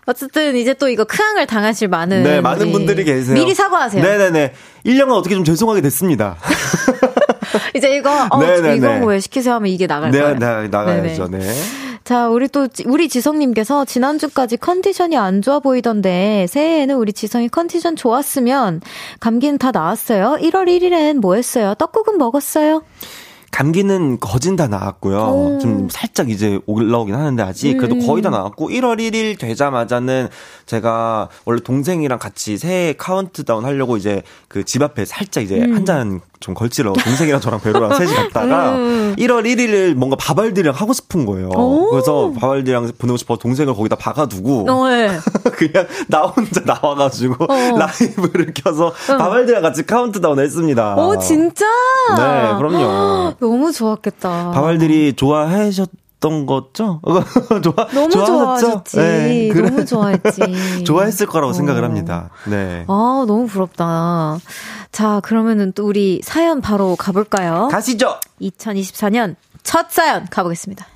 어쨌든 이제 또 이거 크앙을 당하실 많은 네, 많은 분들이 계세요. 미리 사과하세요. 네 네 네. 1년간 어떻게 좀 죄송하게 됐습니다. [LAUGHS] 이제 이거 어. 이거 왜 시키세요 하면 이게 나갈 네, 거예요. 네, 나가야죠. 네네. 네. 자, 우리 또 지- 우리 지성님께서 지난주까지 컨디션이 안 좋아 보이던데 새해에는 우리 지성이 컨디션 좋았으면 감기는 다 나았어요. 1월 1일엔 뭐 했어요? 떡국은 먹었어요? 감기는 거진 다 나았고요. 오. 좀 살짝 이제 올라오긴 하는데 아직 그래도 음. 거의 다 나왔고 1월 1일 되자마자는 제가 원래 동생이랑 같이 새해 카운트다운 하려고 이제 그 집 앞에 살짝 이제 음. 한잔 좀 걸치러 동생이랑 저랑 베로랑 셋이 [LAUGHS] 갔다가 음. 1월 1일을 뭔가 밥알들이랑 하고 싶은 거예요. 오. 그래서 밥알들이랑 보내고 싶어 동생을 거기다 박아두고 어, 네. [LAUGHS] 그냥 나 혼자 나와가지고 어. 라이브를 켜서 밥알들이랑 같이 카운트다운 했습니다. 오, 진짜? 네, 그럼요. [GASPS] 너무 좋았겠다. 밥알들이 좋아하셨 던 거죠? [LAUGHS] 좋아, 너무 좋아하셨죠? 좋아하셨지. 네, 그래. 너무 좋아했지. 좋아했을 거라고 어. 생각을 합니다. 네. 아, 너무 부럽다. 자, 그러면은 또 우리 사연 바로 가볼까요? 가시죠! 2024년 첫 사연 가보겠습니다.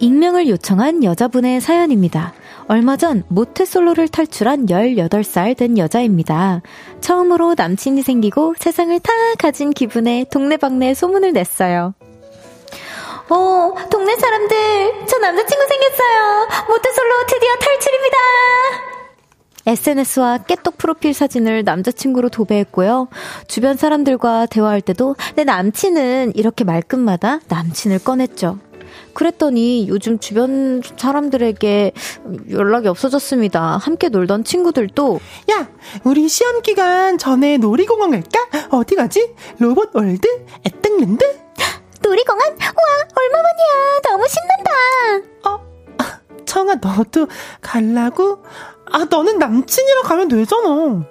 익명을 요청한 여자분의 사연입니다. 얼마 전 모태솔로를 탈출한 18살 된 여자입니다. 처음으로 남친이 생기고 세상을 다 가진 기분에 동네방네 소문을 냈어요. 어, 동네 사람들, 저 남자친구 생겼어요. 모태솔로 드디어 탈출입니다. SNS와 깨똑 프로필 사진을 남자친구로 도배했고요. 주변 사람들과 대화할 때도 내 남친은 이렇게 말끝마다 남친을 꺼냈죠. 그랬더니 요즘 주변 사람들에게 연락이 없어졌습니다. 함께 놀던 친구들도 야, 우리 시험 기간 전에 놀이공원 갈까? 어디 가지? 로땡월드? 에땡랜드? 놀이공원? 와, 얼마만이야. 너무 신난다. 청아, 너도 갈라고? 아, 너는 남친이랑 가면 되잖아.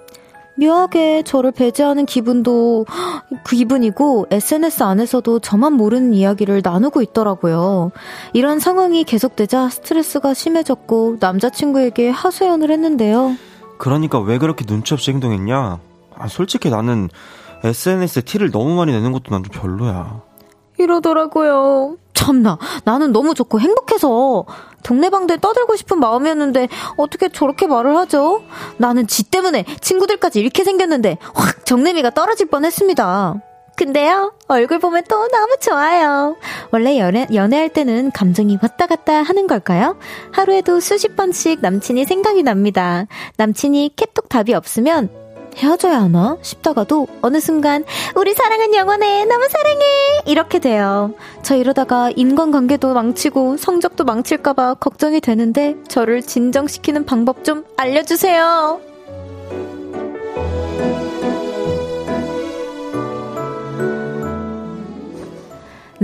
묘하게 저를 배제하는 기분도 그 기분이고 SNS 안에서도 저만 모르는 이야기를 나누고 있더라고요. 이런 상황이 계속되자 스트레스가 심해졌고 남자친구에게 하소연을 했는데요. 그러니까 왜 그렇게 눈치 없이 행동했냐? 아, 솔직히 나는 SNS에 티를 너무 많이 내는 것도 난 좀 별로야. 이러더라고요. 참나, 나는 너무 좋고 행복해서 동네방들 떠들고 싶은 마음이었는데 어떻게 저렇게 말을 하죠? 나는 지 때문에 친구들까지 잃게 생겼는데 확 정내미가 떨어질 뻔했습니다. 근데요, 얼굴 보면 또 너무 좋아요. 원래 연애, 연애할 때는 감정이 왔다 갔다 하는 걸까요? 하루에도 수십 번씩 남친이 생각이 납니다. 남친이 캡톡 답이 없으면 헤어져야 하나 싶다가도 어느 순간 우리 사랑은 영원해 너무 사랑해 이렇게 돼요. 저 이러다가 인간관계도 망치고 성적도 망칠까봐 걱정이 되는데 저를 진정시키는 방법 좀 알려주세요.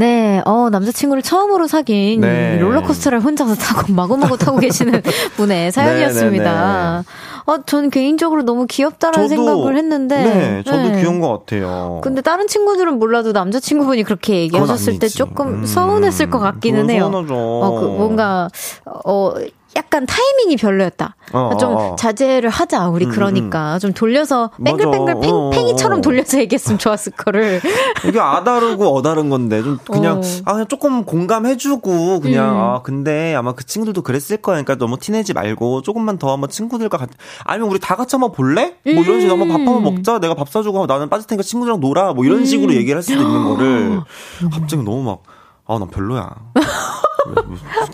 네, 어, 남자친구를 처음으로 사귄 네. 롤러코스터를 혼자서 타고 [LAUGHS] 마구마구 타고 계시는 [LAUGHS] 분의 사연이었습니다. 어, 전 개인적으로 너무 귀엽다라는 생각을 했는데. 네, 저도 네. 귀여운 것 같아요. 근데 다른 친구들은 몰라도 남자친구분이 그렇게 얘기하셨을 때. 조금 음, 서운했을 것 같기는 해요. 서운하죠. 어, 그 뭔가, 어, 약간 타이밍이 별로였다. 어, 좀 어. 자제를 하자, 우리 음, 그러니까. 좀 돌려서. 뱅글뱅글 팽, 어, 어, 팽이처럼 어. 돌려서 얘기했으면 좋았을 거를. [LAUGHS] 이게 아다르고 어다른 건데 좀 그냥 어. 아 그냥 조금 공감해주고 그냥 음. 아 근데 아마 그 친구들도 그랬을 거니까 너무 티내지 말고 조금만 더 한번 친구들과 같이 아니면 우리 다 같이 한번 볼래? 뭐 이런 식으로 한번 밥 한번 먹자 내가 밥 사주고 나는 빠질 테니까 친구들이랑 놀아 뭐 이런 식으로 얘기를 할 수도 있는 거를 [GASPS] 갑자기 너무 막 아 난 별로야 [LAUGHS]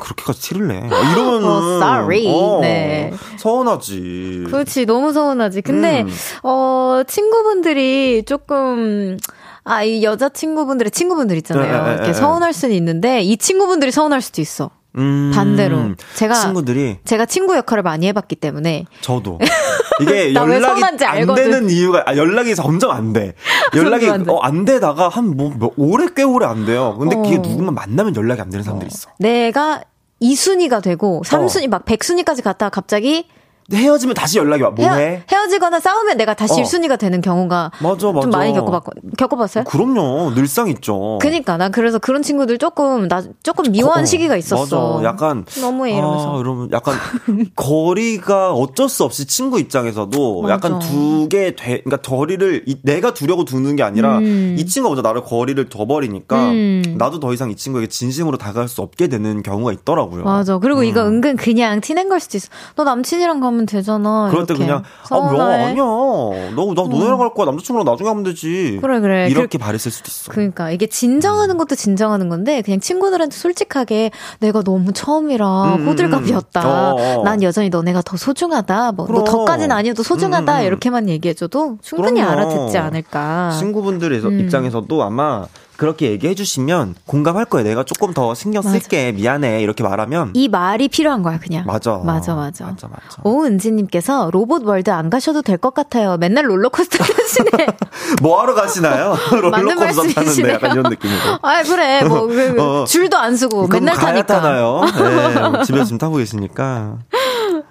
그렇게까지 티를 내 아, 이러면은 어, sorry. 어, 네. 서운하지 그렇지, 너무 서운하지. 근데, 음. 어, 친구분들이 조금, 아, 이 여자친구분들의 친구분들 있잖아요. 네, 네, 이렇게 네, 서운할 수는 있는데, 이 친구분들이 서운할 수도 있어. 음, 반대로. 제가- 친구들이 제가 친구 역할을 많이 해봤기 때문에, 저도. [LAUGHS] 이게 연락이 안 알거든. 되는 이유가, 아, 연락이 점점 안 돼. [LAUGHS] 연락이, 안 돼. 어, 안 되다가 한 뭐, 몇, 오래 꽤 오래 안 돼요. 근데 그게 어. 누구만 만나면 연락이 안 되는 사람들이 있어. 내가 2순위가 되고 3순위 막 100순위까지 갔다가 갑자기 헤어지면 다시 연락이 와. 뭐해? 헤어, 지거나 싸우면 내가 다시 어. 1순위가 되는 경우가 맞아, 맞아. 좀 많이 겪어봤고 겪어봤어요? 그럼요. 늘상 있죠. 그니까 난 그래서 그런 친구들 조금 나 조금 미워한 어, 시기가 있었어. 맞아. 약간 너무해 이러면서. 아, 이러면 약간 [LAUGHS] 거리가 어쩔 수 없이 친구 입장에서도 맞아. 약간 두게 돼. 그러니까 거리를 이- 내가 두려고 두는 게 아니라 음. 이 친구가 먼저 나를 거리를 둬 버리니까 음. 나도 더 이상 이 친구에게 진심으로 다가갈 수 없게 되는 경우가 있더라고요. 맞아. 그리고 이거 음. 은근 그냥 티낸 걸 수도 있어. 너 남친이랑 가면 되잖아. 그럴 때. 그냥 아, 서운해. 야, 아니야. 너, 나 너네랑 갈 거야. 남자친구랑 나중에 하면 되지. 그래, 그래. 이렇게 바랬을 수도 있어. 그러니까 이게 진정하는 것도 진정하는 건데 그냥 친구들한테 솔직하게 내가 너무 처음이라 음, 호들갑이었다. 어, 어. 난 여전히 너네가 더 소중하다. 뭐 너. 더까지는 아니어도 소중하다. 음, 음. 이렇게만 얘기해줘도 충분히 그럼요. 알아듣지 않을까. 친구분들의 음. 입장에서도 아마 그렇게 얘기해 주시면 공감할 거예요. 내가 조금 더 신경 쓸게. 미안해. 이렇게 말하면 이 말이 필요한 거야 그냥. 맞아. 맞아 맞아. 맞아, 맞아. 오은지 님께서 롯데월드 안 가셔도 될 것 같아요. 맨날 롤러코스터 타시네. [LAUGHS] 뭐 하러 가시나요? [LAUGHS] 롤러코스터 타는데 말씀이시네요. 약간 이런 느낌으로. [LAUGHS] 아 그래 뭐 그, 그 어. 줄도 안 서고 맨날 타니까. 타나요? 네, 집에서 지금 타고 계시니까.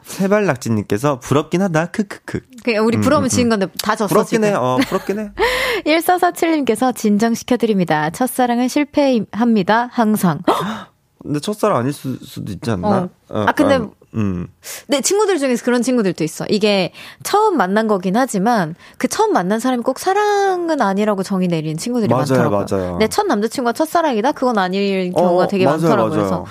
세발낙지님께서 부럽긴 하다. 크크크. 그냥 우리 부러우면 지는 건데 다 졌어 부럽긴 지금. 해. 어, 부럽긴 해. [LAUGHS] 1447님께서 진정시켜드립니다. 첫사랑은 실패합니다. 항상. [GASPS] 근데 첫사랑 아닐 수, 수도 있지 않나? 어. 아, 근데 음. 내 친구들 중에서 그런 친구들도 있어. 이게 처음 만난 거긴 하지만 그 처음 만난 사람이 꼭 사랑은 아니라고 정의 내리는 친구들이 맞아요, 많더라고요. 맞아요. 내 첫 남자친구가 첫사랑이다? 그건 아닐 경우가 어, 되게 맞아요, 많더라고요. 그래서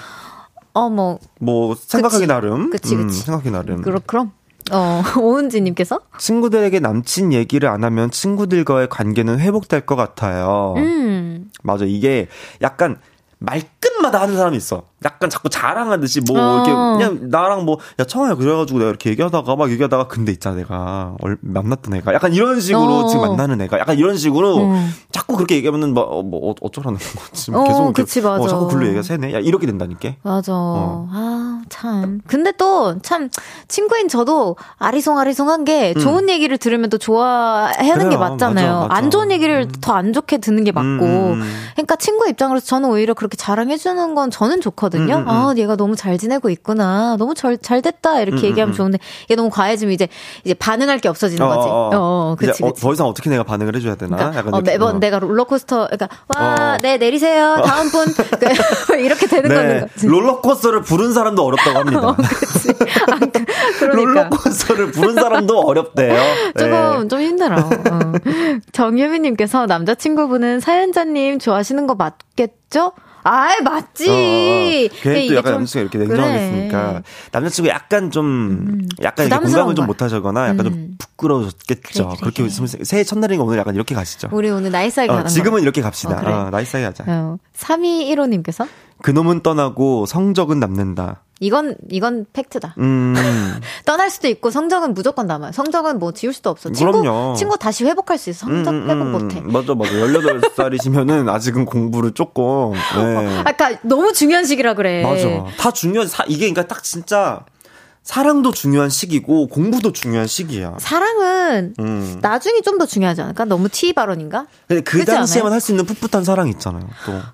어, 뭐, 뭐 생각하기 그치. 나름. 그치, 음, 그치. 생각하기 나름. 그렇, 그럼. 어, [LAUGHS] 오은지님께서? 친구들에게 남친 얘기를 안 하면 친구들과의 관계는 회복될 것 같아요. 음. 맞아. 이게 약간 말끝 마다 하는 사람이 있어. 약간 자꾸 자랑하듯이 뭐 어. 이렇게 그냥 나랑 뭐 야 청아야 그래가지고 내가 이렇게 얘기하다가 막 얘기하다가 근데 있잖아 내가 얼, 만났던 애가 약간 이런 식으로 어. 지금 만나는 애가 약간 이런 식으로 음. 자꾸 그렇게 얘기하면은 뭐, 어, 뭐 어- 어쩌라는 [LAUGHS] 거지 뭐 어, 계속 이렇게 그치, 맞아. 어, 자꾸 글로 얘기가 새네 야 이렇게 된다니까 맞아. 어. 아, 참. 근데 또, 참, 친구인 저도 아리송아리송한 게 좋은 얘기를 들으면 또 좋아하는 음. 그래요. 게 맞잖아요. 맞아, 맞아. 안 좋은 얘기를 더안 좋게 듣는 게 맞고. 음, 음. 그러니까 친구 입장으로서 저는 오히려 그렇게 자랑해주는 건 저는 좋거든요. 음, 음, 음. 아, 얘가 너무 잘 지내고 있구나. 너무 잘, 잘 됐다. 이렇게 음, 얘기하면 음. 좋은데, 이게 너무 과해지면 이제, 이제 반응할 게 없어지는 거지. 어, 어, 그치, 이제 어, 그치. 더 이상 어떻게 내가 반응을 해줘야 되나? 그러니까 약간 어, 매번 어. 내가 롤러코스터, 그러니까 와, 어. 네 내리세요. 다음 분 그, [LAUGHS] [LAUGHS] 이렇게 되는 거는 네, 거지. 롤러코스터를 부른 사람도 어렵다고 합니다. 그러니까 롤러코스터를 부른 사람도 어렵대요. [LAUGHS] 조금 네. 좀 힘들어. 어. 정유미님께서 남자친구분은 사연자님 좋아하시는 거 맞겠죠? 아이 맞지. 어, 어, 어. 근데 걔 이게 또 약간 좀- 남자친구가 이렇게 냉정하겠으니까 그래. 남자친구 약간 좀 약간 이렇게 부담스러운 공감을 좀 거야. 못하시거나 약간 음. 좀 부끄러워졌겠죠. 그래, 그래. 그렇게 있으면 새해 첫날인 거 오늘 약간 이렇게 가시죠. 우리 오늘 nice하게 어, 지금은 거. 이렇게 갑시다. 어, 그래. 어, nice하게 하자. 어. 3215님께서 그놈은 떠나고 성적은 남는다. 이건 이건 팩트다. 음. [LAUGHS] 떠날 수도 있고 성적은 무조건 남아요. 성적은 뭐 지울 수도 없어. 친구 그럼요. 친구 다시 회복할 수 있어. 성적 음, 음, 회복 음. 못해. 맞아, 맞아. 18살이시면은 [LAUGHS] 아직은 공부를 조금, 네. 아까 그러니까 너무 중요한 시기라 그래. 맞아. 다 중요한, 사, 이게 그러니까 딱 진짜 사랑도 중요한 시기고 공부도 중요한 시기야. 사랑은 음. 나중이 좀더 중요하지 않을까? 너무 티 발언인가? 근데 그 당시에만? 할 수 있는 풋풋한 사랑 있잖아요.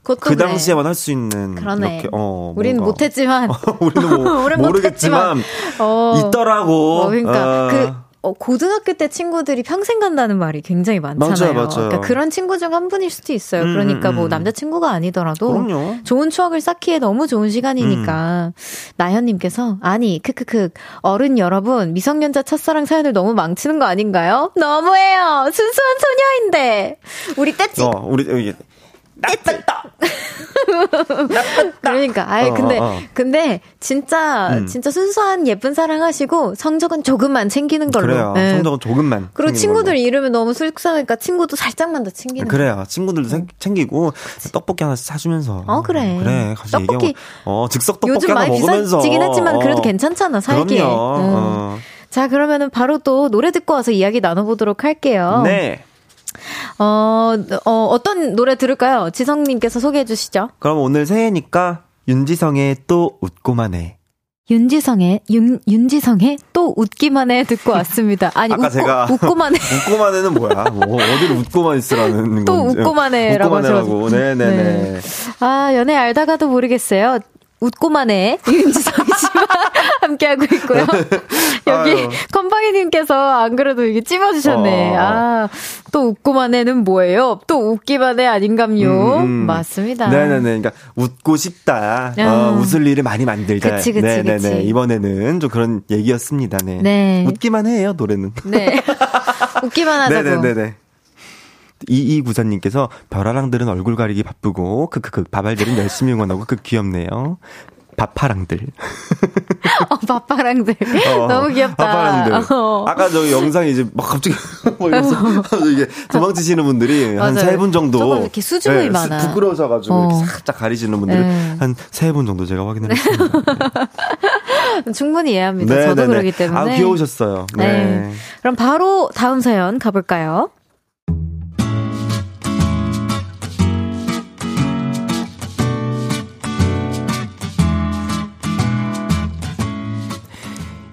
또. 그. 당시에만 할 수 있는 그러네. 이렇게 어 우리는. 못했지만 [LAUGHS] 우리는 뭐 [LAUGHS] 모르겠지만 어. 있더라고. 어, 그러니까 어. 그 어, 고등학교 때 친구들이 평생 간다는 말이 굉장히 많잖아요. 맞아요, 맞아요. 그러니까 그런 친구 중 한 분일 수도 있어요. 음, 그러니까 음, 뭐 음. 남자친구가 아니더라도 그럼요. 좋은 추억을 쌓기에 너무 좋은 시간이니까 나현님께서 아니 크크크 어른 여러분 미성년자 첫사랑 사연을 너무 망치는 거 아닌가요? 너무해요. 순수한 소녀인데 우리 떼찌. 어, 우리 나쁘다. [LAUGHS] 그러니까 아예 어, 근데 어, 어. 근데 진짜 음. 진짜 순수한 예쁜 사랑하시고 성적은 조금만 챙기는 걸로. 그래요. 예. 성적은 조금만. 그리고 친구들 걸로. 이름을 너무 속상하니까 친구도 살짝만 더 챙기는. 거. 그래요. 친구들도 생- 챙기고 떡볶이 하나 사주면서. 어, 그래. 그래. 같이 떡볶이 얘기하고. 어 즉석 떡볶이 요즘 하나 많이 먹으면서. 비싸지긴 했지만 그래도 어. 괜찮잖아 살기에. 그럼요. 음. 어. 자 그러면은 바로 또 노래 듣고 와서 이야기 나눠보도록 할게요. 네. 어, 어 어떤 노래 들을까요? 지성님께서 소개해 주시죠. 그럼 오늘 새해니까 윤지성의 또 웃고만 해. 윤지성의 윤 윤지성의 또 웃기만 해 듣고 왔습니다. [LAUGHS] 아니 아까 웃고 제가 웃고만 해. [LAUGHS] 웃고만 해는 뭐야? 뭐 어디를 웃고만 있으라는 또 건지. 웃고만 해라고 웃고만 해라고. 하셔가지고. 네네 네. 아, 연애 알다가도 모르겠어요. 웃고만 해. [LAUGHS] 윤지성이 씨와 함께하고 있고요. [LAUGHS] 여기 아유. 건방이님께서 안 그래도 이게 찝어주셨네. 어. 아, 또 웃고만 해는 뭐예요? 또 웃기만 해 아닌감요? 음, 음. 맞습니다. 네네네. 그러니까 웃고 싶다. 아. 어, 웃을 일을 많이 만들자. 그치, 그치, 네네네. 그치. 이번에는 좀 그런 얘기였습니다. 네. 네. 웃기만 해요, 노래는. 네. [LAUGHS] 웃기만 하자고. 네네네네. 이이구사님께서 별아랑들은 얼굴 가리기 바쁘고 크크크 바발들은 열심히 응원하고 그 귀엽네요. 바파랑들. [LAUGHS] 어, 바빠랑들. 어, 너무 귀엽다. 바파랑들. 어. 아까 저 영상이 이제 막 갑자기 [LAUGHS] 뭐 이래서 이게 도망치시는 분들이 한. 세 분 정도 조금 이렇게 수줍음이 네, 많아. 부끄러워져가지고 어. 이렇게 살짝 가리시는 분들이 네. 한세 분 정도 제가 확인을 했습니다. [LAUGHS] 충분히 이해합니다. 네, 저도 네, 네. 그러기 때문에. 아 귀여우셨어요. 네. 네. 그럼 바로 다음 사연 가볼까요?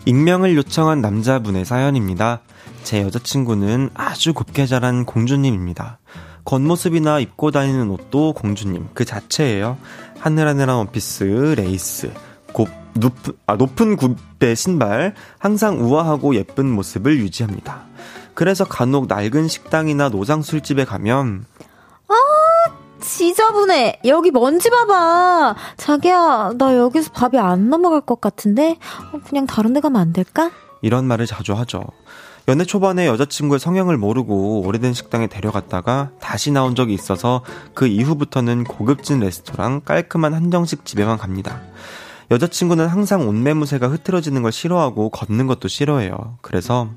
익명을 요청한 남자분의 사연입니다. 제 여자친구는 아주 곱게 자란 공주님입니다. 겉모습이나 입고 다니는 옷도 공주님 그 자체예요. 하늘하늘한 원피스, 레이스, 곱, 높은, 아, 높은 굽의 신발, 항상 우아하고 예쁜 모습을 유지합니다. 그래서 간혹 낡은 식당이나 노상 술집에 가면 지저분해. 여기 먼지 봐봐. 자기야, 나 여기서 밥이 안 넘어갈 것 같은데? 어, 그냥 다른 데 가면 안 될까? 이런 말을 자주 하죠. 연애 초반에 여자친구의 성향을 모르고 오래된 식당에 데려갔다가 다시 나온 적이 있어서 그 이후부터는 고급진 레스토랑 깔끔한 한정식 집에만 갑니다. 여자친구는 항상 옷매무새가 흐트러지는 걸 싫어하고 걷는 것도 싫어해요. 그래서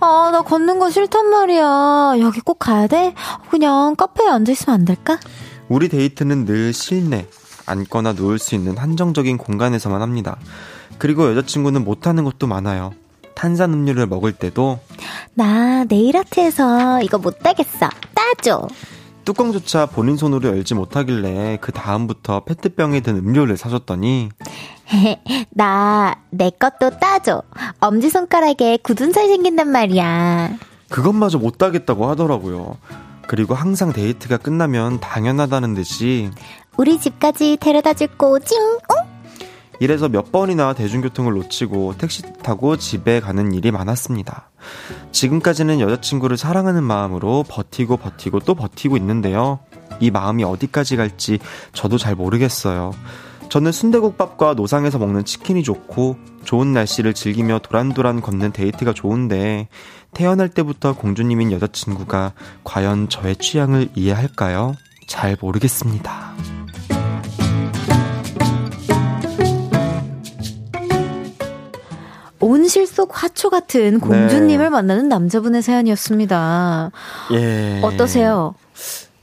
아, 나 걷는 거 싫단 말이야. 여기 꼭 가야 돼? 그냥 카페에 앉아있으면 안 될까? 우리 데이트는 늘 실내, 앉거나 누울 수 있는 한정적인 공간에서만 합니다. 그리고 여자친구는 못하는 것도 많아요. 탄산음료를 먹을 때도 나 네일아트에서 이거 못 따겠어. 따줘. 뚜껑조차 본인 손으로 열지 못하길래 그 다음부터 페트병에 든 음료를 사줬더니 [LAUGHS] 나, 내 것도 따줘. 엄지손가락에 굳은 살 생긴단 말이야. 그것마저 못 따겠다고 하더라고요. 그리고 항상 데이트가 끝나면 당연하다는 듯이 우리 집까지 데려다 줄 거지? 응? 이래서 몇 번이나 대중교통을 놓치고 택시 타고 집에 가는 일이 많았습니다. 지금까지는 여자친구를 사랑하는 마음으로 버티고 버티고 또 버티고 있는데요. 이 마음이 어디까지 갈지 저도 잘 모르겠어요. 저는 순대국밥과 노상에서 먹는 치킨이 좋고 좋은 날씨를 즐기며 도란도란 걷는 데이트가 좋은데 태어날 때부터 공주님인 여자친구가 과연 저의 취향을 이해할까요? 잘 모르겠습니다. 온실 속 화초 같은 공주님을 만나는 남자분의 사연이었습니다. 예. 어떠세요?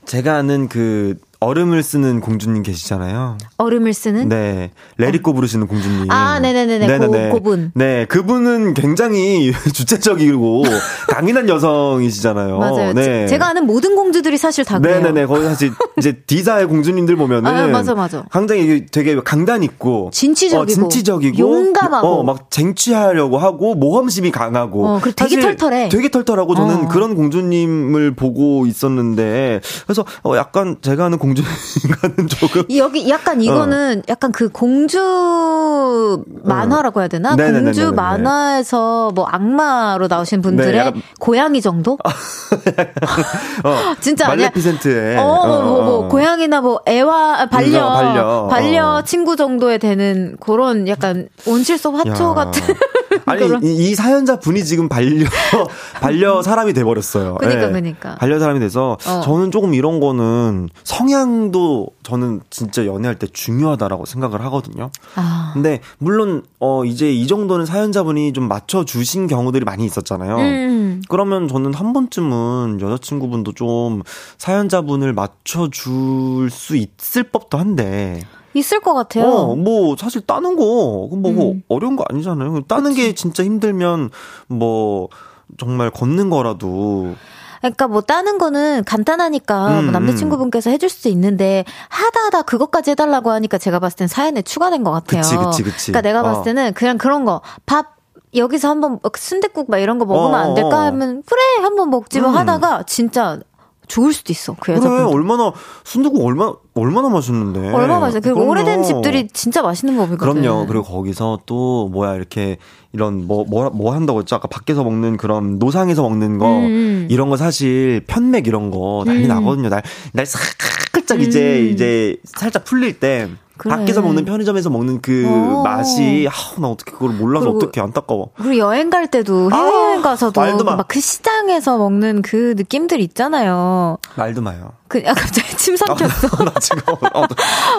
제가 아는 그 얼음을 쓰는 공주님 계시잖아요. 얼음을 쓰는? 네. 레리코 부르시는 공주님. 아, 네네네네. 고- 그분. 네. 그분은 굉장히 [LAUGHS] 주체적이고 강인한 여성이시잖아요. 맞아요. 네. 제- 제가 아는 모든 공주들이 사실 다 그래요. 네네네. 거기 사실 이제 D사의 공주님들 보면은. 아, 맞아, 맞아. 굉장히 되게 강단 있고. 진취적이고. 어, 진취적이고. 용감하고. 어, 막 쟁취하려고 하고 모험심이 강하고. 어, 그리고 되게 털털해. 되게 털털하고 저는 어. 그런 공주님을 보고 있었는데. 그래서 어, 약간 제가 아는 공 주님과는 조금. 이- 여기 약간 이거는 약간 그 공주 만화라고 해야 되나? 어. 네네네네네. 공주 만화에서 뭐 악마로 나오신 분들의 네, 약간- 고양이 정도? [LAUGHS] 어, [LAUGHS] 진짜 아니야? 말레피센트의. 어, 뭐, 어, 뭐, 뭐, 어. 고양이나 뭐, 애와, 아, 반려, 음, 반려. 반려, 어. 친구 정도에 되는 그런 약간 온실 속 화초 야. 같은. 아니 그런- 이, 이 사연자 분이 지금 반려 [LAUGHS] 반려 사람이 돼 버렸어요. 그니까, 그니까. 반려 사람이 돼서 어. 저는 조금 이런 거는 성향도 저는 진짜 연애할 때 중요하다라고 생각을 하거든요. 아. 근데 물론 어 이제 이 정도는 사연자분이 좀 맞춰 주신 경우들이 많이 있었잖아요. 음. 그러면 저는 한 번쯤은 여자친구분도 좀 사연자분을 맞춰 줄 수 있을 법도 한데. 있을 것 같아요. 어, 뭐, 사실 따는 거, 뭐, 음. 어려운 거 아니잖아요. 따는 게 진짜 힘들면, 뭐, 정말 걷는 거라도. 그러니까 뭐 따는 거는 간단하니까 음, 뭐 남자친구분께서 해줄 수도 있는데 하다 하다 그것까지 해달라고 하니까 제가 봤을 땐 사연에 추가된 것 같아요. 그치, 그치, 그치. 그러니까 내가 어. 봤을 때는 그냥 그런 거 밥 여기서 한번 순댓국 막 이런 거 먹으면 어, 안 될까 어. 하면 그래 한번 먹지 뭐 음. 하다가 진짜 좋을 수도 있어. 그 그래, 여자분. 얼마나, 순두국 얼마, 얼마나 맛있는데. 얼마 맛있어. 그럼요. 오래된 집들이 진짜 맛있는 법이거든. 그럼요. 그리고 거기서 또 뭐야 이렇게 이런 뭐뭐 뭐 한다고 했죠? 아까 밖에서 먹는 그런 노상에서 먹는 거 음. 이런 거 사실 편맥 이런 거 난리 음. 나거든요. 날 날 살짝 이제 이제 살짝 풀릴 때 그래. 밖에서 먹는 편의점에서 먹는 그 어. 맛이 아우 나 어떻게 그걸 몰라서 그리고 어떻게 안타까워. 그리고 여행 갈 때도 해외여행 아, 가서도 말도 마. 막그 시장에서 먹는 그 느낌들 있잖아요. 말도 마요. 그, 아, 갑자기 침 삼켰어. [LAUGHS] 나 지금 어,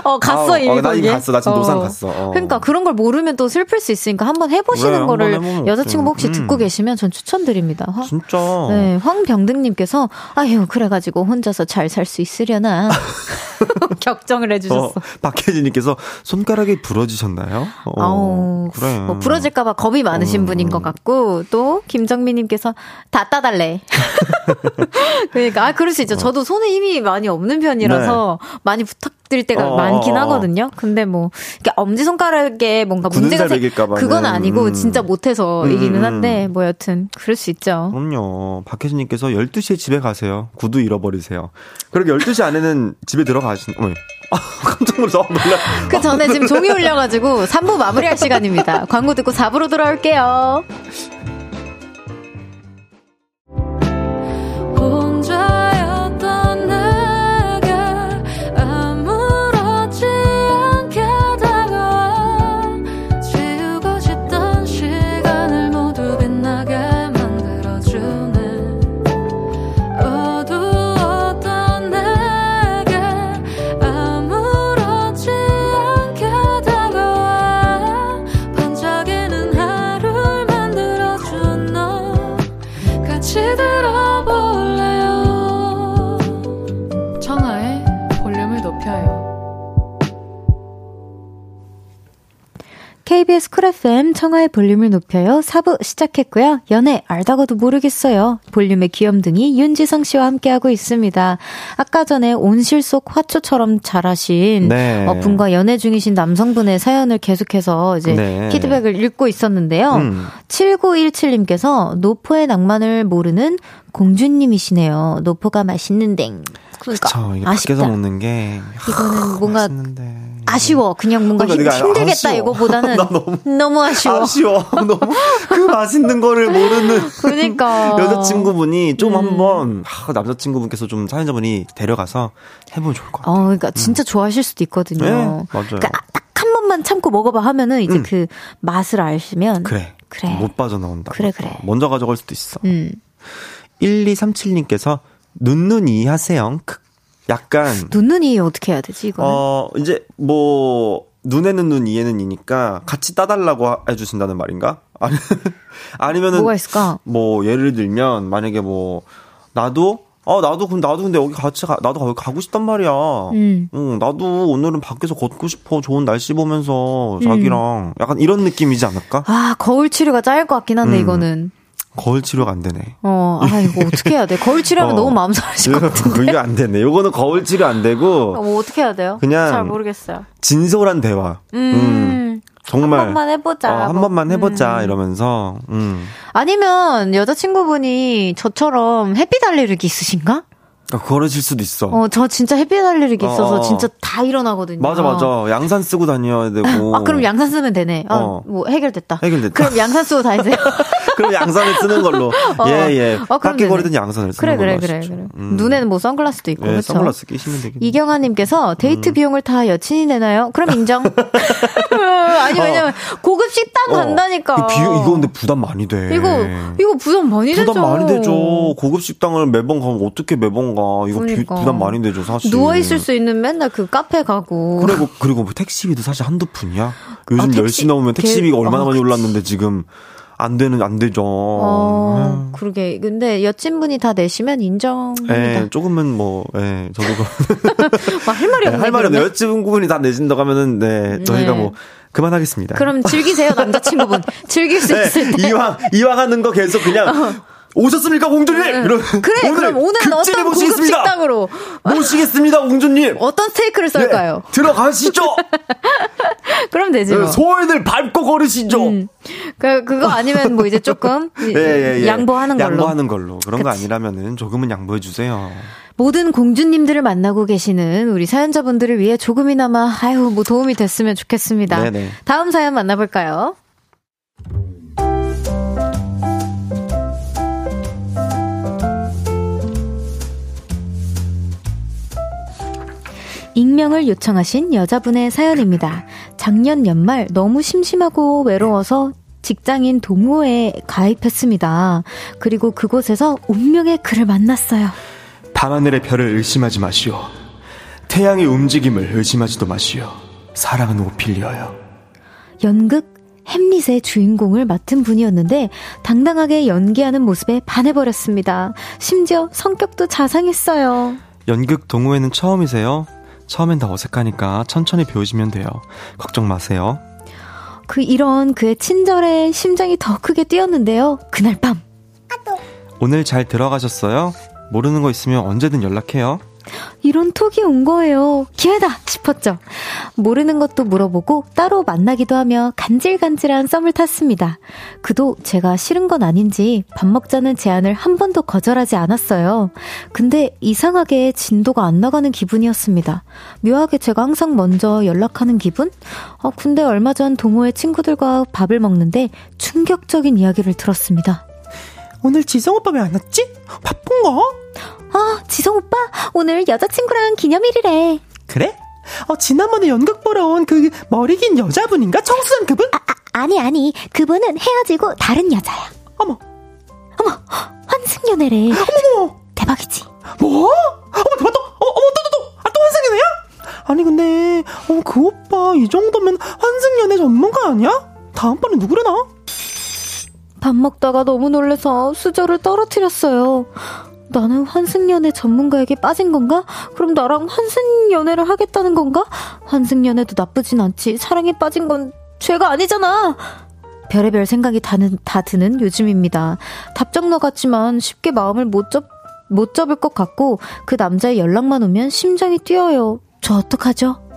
어, [LAUGHS] 갔어, 아우, 이미. 어, 나 이미? 갔어. 나 지금 노상 갔어. 어. 그러니까 그런 걸 모르면 또 슬플 수 있으니까 한번 해보시는 그래, 거를 한번 여자친구 혹시 어때? 듣고 음. 계시면 전 추천드립니다. 화- 진짜. 네, 황병등님께서, 아유, 그래가지고 혼자서 잘 살 수 있으려나. [LAUGHS] 격정을 해주셨어. 어, 박혜진 님께서 손가락이 부러지셨나요? 어, 아우, 그래. 뭐 부러질까봐 겁이 많으신 음. 분인 것 같고, 또, 김정민님께서, 다 따달래. [LAUGHS] 그러니까, 아, 그럴 수 있죠. 저도 손에 힘이 많이 없는 편이라서, 많이 부탁 드릴 때가 어, 많긴 어, 어. 하거든요. 근데 뭐, 이렇게 엄지 손가락에 뭔가 문제가 살생 먹일까봐는. 그건 아니고, 음. 진짜 못해서이기는 음, 음. 한데, 뭐 여튼, 그럴 수 있죠. 그럼요. 박혜진님께서 12시에 집에 가세요. 구두 잃어버리세요. 그렇게 12시 안에는 집에 들어가신, 어머, 아, [LAUGHS] 깜짝 놀라서 놀라. 그 전에 지금 종이 울려가지고 3부 마무리할 시간입니다. 광고 듣고 4부로 돌아올게요. KBS 쿨 FM 청하의 볼륨을 높여요. 4부 시작했고요. 연애 알다가도 모르겠어요. 볼륨의 귀염둥이 윤지성 씨와 함께하고 있습니다. 아까 전에 온실 속 화초처럼 자라신 네. 어, 분과 연애 중이신 남성분의 사연을 계속해서 이제 네. 피드백을 읽고 있었는데요. 음. 7917님께서 노포의 낭만을 모르는 공주님이시네요. 노포가 맛있는데. 그러니까 그쵸. 이게 아쉽다. 밖에서 먹는 게. 이거는 뭔가 맛있는데. 아쉬워. 그냥 뭔가 그러니까 힘, 아쉬워. 이거보다는 [LAUGHS] 나 너무- 너무 아쉬워. 아쉬워. 너무 그 맛있는 거를 모르는 [LAUGHS] 그러니까 여자친구분이 좀 음. 한번 아, 남자친구분께서 좀 사연자분이 데려가서 해보면 좋을 것 같아요. 어, 그러니까 진짜 좋아하실 수도 있거든요. 네, 맞아요. 그러니까 딱 한 번만 참고 먹어봐 하면은 이제 음. 그 맛을 아시면 그래. 그래. 못 빠져나온다. 그래, 그래. 먼저 가져갈 수도 있어. 음. 1237님께서 눈눈이 하세요. 크. 약간 눈눈 이 어떻게 해야 되지 이거는? 어 이제 뭐 눈에는 눈 이에는 이니까 같이 따달라고 하- 해주신다는 말인가? 아니 [LAUGHS] 아니면은 뭐가 있을까? 뭐 예를 들면 만약에 뭐 나도 어 나도 근 나도 근데 여기 같이 가 나도 거기 가고 싶단 말이야. 음. 응 나도 오늘은 밖에서 걷고 싶어 좋은 날씨 보면서 음. 자기랑 약간 이런 느낌이지 않을까? 아 거울 치료가 짜일 것 같긴 한데 음. 이거는. 거울 치료가 안 되네. 어, 아 이거 어떻게 해야 돼? 거울 치료하면 어. 너무 마음 상하실 것 같은데. 이거 안 되네. 요거는 거울 치료 안 되고 어, 뭐 어떻게 해야 돼요? 그냥 잘 모르겠어요. 진솔한 대화. 음. 정말 한 번만 해보자. 어, 한 뭐. 번만 해보자 음. 이러면서 음. 아니면 여자친구분이 저처럼 햇빛 알레르기 있으신가? 그러니까 그러실 수도 있어. 어, 저 진짜 햇빛 알레르기 있어서 어, 어. 진짜 다 일어나거든요. 맞아 맞아. 양산 쓰고 다녀야 되고. [LAUGHS] 아, 그럼 양산 쓰면 되네. 아, 어. 뭐 해결됐다. 해결됐다. 그럼 양산 쓰고 다니세요. [LAUGHS] 그럼 양산을 쓰는 걸로. [LAUGHS] 어. 예, 예. 어, 깎이거리든 양산을 그래, 쓰는 그래, 걸로 그래, 하시죠. 그래. 음. 눈에는 뭐 선글라스도 있고, 예, 그렇죠. 선글라스 끼시면 되겠네. 이경아님께서 데이트 음. 비용을 다 여친이 내나요? 그럼 인정. 아니 왜냐면 고급 식당 어. 간다니까. 이 비용 이거 근데 부담 많이 돼. 이거 이거 부담 많이 되죠. 부담 많이 되죠. 고급 식당을 매번 가면 어떻게 매번 가? 이거 비- 그러니까. 부담 많이 되죠, 사실. 누워 있을 수 있는 맨날 그 카페 가고. 그리고 그리고 뭐 택시비도 사실 한두 푼이야. 요즘 아, 택시- 10시 넘으면 택시비가 개- 얼마나 어, 많이 그치. 올랐는데 지금 안 되는 안 되죠. 어, 그러게. 근데 여친분이 다 내시면 인정합니다. 예, 조금은 뭐, 예, 저도 그, 막 [LAUGHS] 할 말이 예, 없네. 할 말이. 없네요. 여친분이 다 내신다고 하면은, 네, 저희가 네. 뭐, 그만하겠습니다. 그럼 즐기세요, 남자친구분. 즐길 수 네, 있을 때. 어. 이왕, 이왕 하는 거 계속 그냥, 오셨습니까, 공주님? 이러 그래, 그럼 오늘은 어떤 고급 모시겠습니다. 식당으로 모시겠습니다, 공주님. 어떤 스테이크를 썰까요? 네, 들어가시죠. [LAUGHS] 그럼 되지 뭐. 소원을 밟고 걸으시죠. 음. 그 그거 아니면 뭐 이제 조금 [LAUGHS] 예, 예, 예. 양보하는 걸로. 양보하는 걸로. 그런 거 아니라면은 조금은 양보해 주세요. 모든 공주님들을 만나고 계시는 우리 사연자분들을 위해 조금이나마, 아유, 뭐 도움이 됐으면 좋겠습니다. 네네. 다음 사연 만나볼까요? 익명을 요청하신 여자분의 사연입니다. 작년 연말 너무 심심하고 외로워서 직장인 동호회에 가입했습니다. 그리고 그곳에서 운명의 그를 만났어요. 밤하늘의 별을 의심하지 마시오. 태양의 움직임을 의심하지도 마시오. 사랑은 오피리어요. 연극 햄릿의 주인공을 맡은 분이었는데 당당하게 연기하는 모습에 반해버렸습니다. 심지어 성격도 자상했어요. 연극 동호회는 처음이세요? 처음엔 다 어색하니까 천천히 배우시면 돼요. 걱정 마세요. 그 이런 그의 친절에 심장이 더 크게 뛰었는데요. 그날 밤 오늘 잘 들어가셨어요? 모르는 거 있으면 언제든 연락해요. 이런 톡이 온 거예요. 기회다 싶었죠. 모르는 것도 물어보고 따로 만나기도 하며 간질간질한 썸을 탔습니다. 그도 제가 싫은 건 아닌지 밥 먹자는 제안을 한 번도 거절하지 않았어요. 근데 이상하게 진도가 안 나가는 기분이었습니다. 묘하게 제가 항상 먼저 연락하는 기분? 어, 근데 얼마 전 동호회 친구들과 밥을 먹는데 충격적인 이야기를 들었습니다. 오늘 지성 오빠 왜 안 왔지? 바쁜가? 아, 지성 오빠, 오늘 여자친구랑 기념일이래. 그래? 어, 지난번에 연극 보러 온 그 머리 긴 여자분인가? 청순한 그분? 아니, 아니, 그분은 헤어지고 다른 여자야. 어머, 어머, 환승연애래. 어머, 대박이지? 뭐? 어머, 대박, 또, 어, 어머, 또, 또, 또, 아, 또 환승연애야? 아니, 근데, 어, 그 오빠, 이 정도면 환승연애 전문가 아니야? 다음번에 누구려나? 밥 먹다가 너무 놀래서 수저를 떨어뜨렸어요. 나는 환승연애 전문가에게 빠진 건가? 그럼 나랑 환승연애를 하겠다는 건가? 환승연애도 나쁘진 않지. 사랑에 빠진 건 죄가 아니잖아. 별의별 생각이 다, 는, 다 드는 요즘입니다. 답정너 같지만 쉽게 마음을 못 접, 못 접을 것 같고 그 남자의 연락만 오면 심장이 뛰어요. 저 어떡하죠?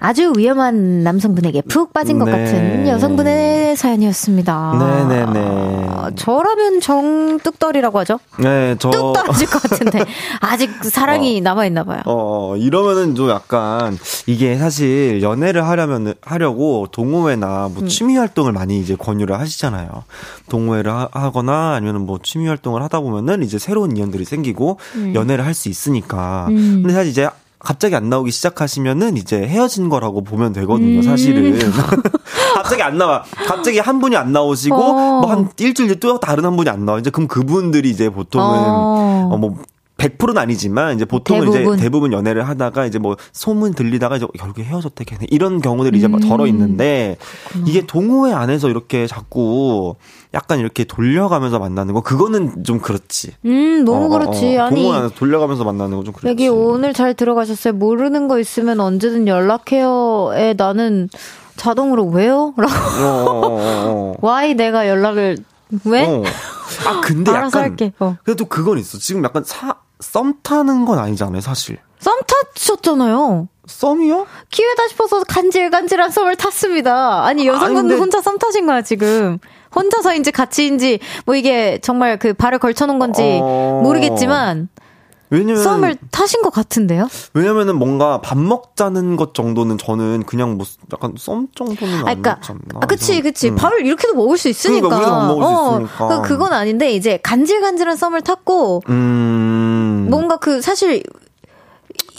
아주 위험한 남성분에게 푹 빠진 것 네. 같은 여성분의 사연이었습니다. 네네네. 아, 저라면 정뚝떨이라고 하죠? 네, 저. 뚝 떨어질 것 같은데 [LAUGHS] 아직 사랑이 남아있나 봐요. 어, 이러면은 좀 약간, 이게 사실 연애를 하려면, 하려고 동호회나 음. 뭐 취미 활동을 많이 이제 권유를 하시잖아요. 동호회를 하, 거나 아니면 뭐 취미 활동을 하다 보면은 이제 새로운 인연들이 생기고 연애를 할 수 있으니까. 음. 근데 사실 이제 갑자기 안 나오기 시작하시면은 이제 헤어진 거라고 보면 되거든요, 음. 사실은. [LAUGHS] 갑자기 안 나와. 갑자기 한 분이 안 나오시고, 어. 뭐한 일주일 뒤에 또 다른 한 분이 안 나와. 이제 그럼 그분들이 이제 보통은, 어. 어, 뭐, 100%는 아니지만 이제 보통은 대부분. 이제 대부분 연애를 하다가 이제 뭐 소문 들리다가 이제 결국에 헤어졌대 걔네 이런 경우들이 이제 막 음. 덜어 있는데 이게 동호회 안에서 이렇게 자꾸 약간 이렇게 돌려가면서 만나는 거 그거는 좀 그렇지. 음, 너무 어, 어, 그렇지. 어. 아니, 동호회 돌려가면서 만나는 거 좀 그렇지. 여기 오늘 잘 들어가셨어요. 모르는 거 있으면 언제든 연락해요에 나는 자동으로 왜요? 라고. 어, 어, 어, [LAUGHS] 내가 연락을, 왜? 어. 아 근데 [LAUGHS] 알아서 약간 할게. 어. 그래도 그건 있어. 지금 약간 사, 썸 타는 건 아니잖아요, 사실. 썸 타셨잖아요. 썸이요? 기회다 싶어서 간질간질한 썸을 탔습니다. 아니, 여성분은 아니, 근데- 혼자 썸 타신 거야, 지금. 혼자서인지 같이인지, 뭐 이게 정말 그 발을 걸쳐놓은 건지 어. 모르겠지만, 왜냐면 썸을 타신 것 같은데요? 왜냐면은 뭔가 밥 먹자는 것 정도는 저는 그냥 뭐 약간 썸 정도는 아, 안 그니까. 아, 그치, 그치. 음. 밥을 이렇게도 먹을 수 있으니까. 그러니까 먹을 수 어, 있으니까. 그, 그건 아닌데, 이제 간질간질한 썸을 탔고, 음. 뭔가 그, 사실,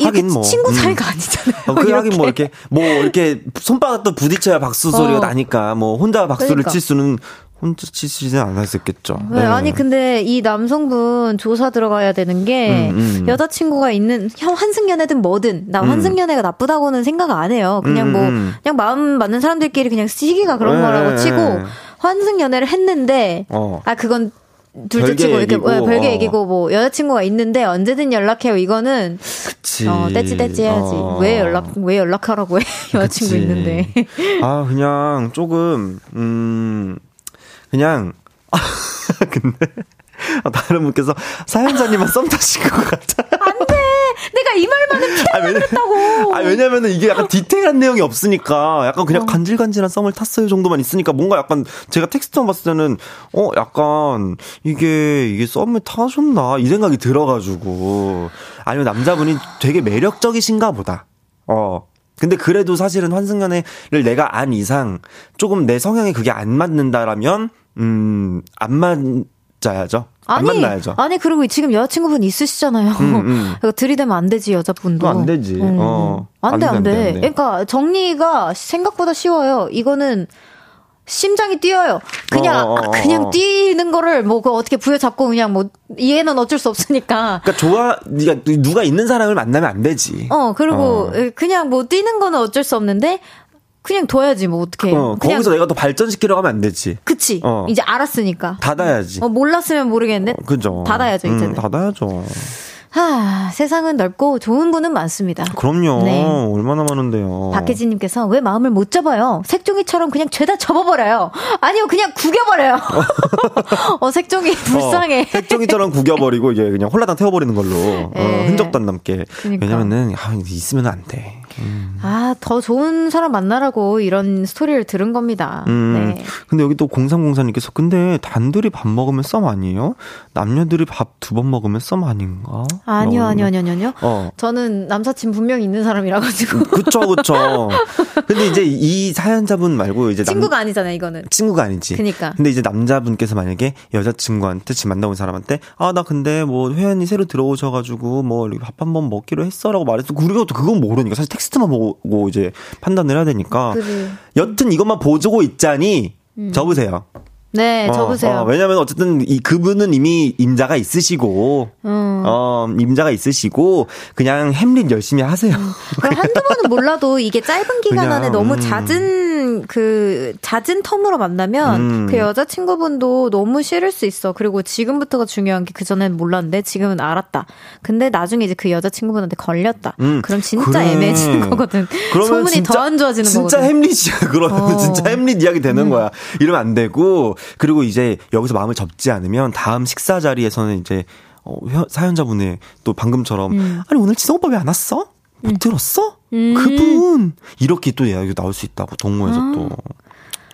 하긴 뭐, 친구 음. 사이가 아니잖아요. 어, 그 하긴 뭐 이렇게 뭐 이렇게 손바닥도 부딪혀야 박수 소리가 어. 나니까 뭐 혼자 박수를 그러니까. 칠 수는 혼자 치시진 않았었겠죠. 네, 아니 근데 이 남성분 조사 들어가야 되는 게 음, 음. 여자친구가 있는 현- 환승연애든 뭐든 나 환승연애가 나쁘다고는 생각 안 해요. 그냥 음, 뭐 음. 그냥 마음 맞는 사람들끼리 그냥 시기가 그런 네. 거라고 치고 환승연애를 했는데 어. 아 그건 둘째 치고 이렇게 얘기고, 어, 별개 어. 얘기고 뭐 여자친구가 있는데 언제든 연락해요. 이거는 그치. 어 떼찌 떼찌 해야지. 어. 왜 연락 왜 연락하라고 해 [LAUGHS] 여자친구 그치. 있는데. 아, 그냥 조금, 음, 그냥, [LAUGHS] 근데, 아, 다른 분께서 사연자님만 썸 타신 것 같아. 안 돼 내가 이 말만은 아, 왜냐, 했다고. 아, 왜냐면은 이게 약간 디테일한 내용이 없으니까 약간 그냥 간질간질한 썸을 탔어요 정도만 있으니까 뭔가 약간 제가 텍스트만 봤을 때는 어, 약간 이게, 이게 썸을 타셨나? 이 생각이 들어가지고. 아니면 남자분이 되게 매력적이신가 보다. 어. 근데 그래도 사실은 환승연애를 내가 안 이상 조금 내 성향에 그게 안 맞는다라면, 음, 안 맞 아야죠. 안 아니, 만나야죠. 아니 그리고 지금 여자친구분 있으시잖아요. 음, 음. [LAUGHS] 그러니까 들이대면 안 되지 여자분도. 또안 되지. 음. 어. 안 돼, 안안 돼, 돼. 안 돼, 안 돼. 그러니까 정리가 생각보다 쉬워요. 이거는 심장이 뛰어요. 그냥 어, 어, 어, 아, 그냥 어. 뛰는 거를 뭐 그거 어떻게 부여잡고 그냥 뭐 얘는 어쩔 수 없으니까. 그러니까 좋아, 네가 누가 있는 사람을 만나면 안 되지. 어 그리고 어. 그냥 뭐 뛰는 거는 어쩔 수 없는데 그냥 둬야지 뭐 어떻게. 어, 거기서 내가 더 발전시키려 가면 안 되지. 그치. 어. 이제 알았으니까. 닫아야지. 어, 몰랐으면 모르겠는데 그죠. 닫아야죠 음, 이제는. 닫아야죠. 하, 세상은 넓고 좋은 분은 많습니다. 그럼요. 네. 얼마나 많은데요. 박혜진님께서 왜 마음을 못 접어요? 색종이처럼 그냥 죄다 접어버려요. 아니요, 그냥 구겨버려요. [LAUGHS] [LAUGHS] 어, 색종이 불쌍해. 어, 색종이처럼 구겨버리고 이제 그냥 홀라당 태워버리는 걸로 어, 예. 흔적도 안 남게. 그러니까. 왜냐면은 아, 있으면 안 돼. 음. 아, 더 좋은 사람 만나라고 이런 스토리를 들은 겁니다. 음. 네. 근데 여기 또 0304님께서 근데 단둘이 밥 먹으면 썸 아니에요? 남녀들이 밥 두 번 먹으면 썸 아닌가? 아니요, 아니요, 아니요, 아니요. 어. 저는 남사친 분명히 있는 사람이라 가지고 그쵸, 그쵸. 근데 이제 이 사연자분 말고 이제 남- 친구가 아니잖아요, 이거는. 친구가 아니지. 그니까. 근데 이제 남자분께서 만약에 여자친구한테 지금 만나온 사람한테 아 나 근데 뭐 회원이 새로 들어오셔가지고 뭐 밥 한 번 먹기로 했어라고 말했어. 그리고 또 그건 모르니까 사실 텍스트만 보고 이제 판단을 해야 되니까. 그래. 여튼 이것만 보고 있자니 접으세요. 네, 어, 접으세요. 어, 왜냐면 어쨌든 이 그분은 이미 임자가 있으시고 음. 어 임자가 있으시고 그냥 햄릿 열심히 하세요. 그럼 한두 [LAUGHS] 번은 몰라도 이게 짧은 기간 그냥, 안에 너무 음. 잦은 그 잦은 텀으로 만나면 음. 그 여자 친구분도 너무 싫을 수 있어. 그리고 지금부터가 중요한 게 그 전엔 몰랐는데 지금은 알았다. 근데 나중에 이제 그 여자 친구분한테 걸렸다. 음. 그럼 진짜 그래. 애매해지는 [LAUGHS] 거거든. 소문이 진짜- 더안 좋아지는 진짜 거거든. 햄릿이야. 그러면 어. 음. 진짜 햄릿 이야기 되는 거야. 이러면 안 되고 그리고 이제 여기서 마음을 접지 않으면 다음 식사 자리에서는 이제 어, 혀- 사연자분의 또 방금처럼 음. 아니 오늘 지성 오빠 왜 안 왔어? 못 들었어? 음. 그분 이렇게 또 이야기 나올 수 있다고 동호회에서 또.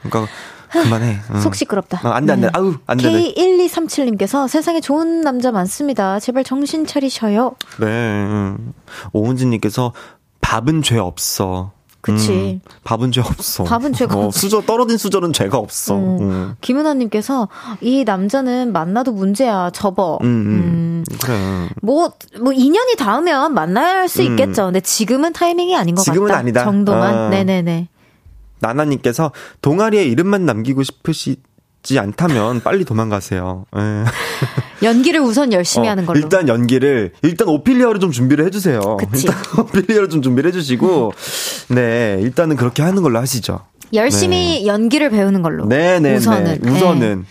그러니까 그만해. 응. 아. 속 시끄럽다. 네. 어, 안 돼, 안 돼. 아우, 안 돼. 네. K1237님께서 세상에 좋은 남자 많습니다. 제발 정신 차리셔요. 네. 응. 오은진님께서 밥은 죄 없어. 그치. 음, 밥은 죄 없어. 밥은 죄가 어, 없지. 수저 떨어진 수저는 죄가 없어. 어. 음. 김은아님께서 이 남자는 만나도 문제야. 접어. 음, 음. 그래. 뭐, 뭐, 인연이 닿으면 만날 수 음. 있겠죠. 근데 지금은 타이밍이 아닌 것 지금은 같다. 아니다. 정도만. 어. 네네네. 나나님께서 동아리에 이름만 남기고 싶으시 지 않다면 빨리 도망가세요. 예. [LAUGHS] 연기를 우선 열심히 어, 하는 걸로. 일단 연기를 일단 오피리어를 좀 준비를 해주세요. 그치. 일단 [LAUGHS] 오피리어를 좀 준비를 해주시고 네 일단은 그렇게 하는 걸로 하시죠. 열심히 연기를 배우는 걸로. 네네 우선은. 네. 우선은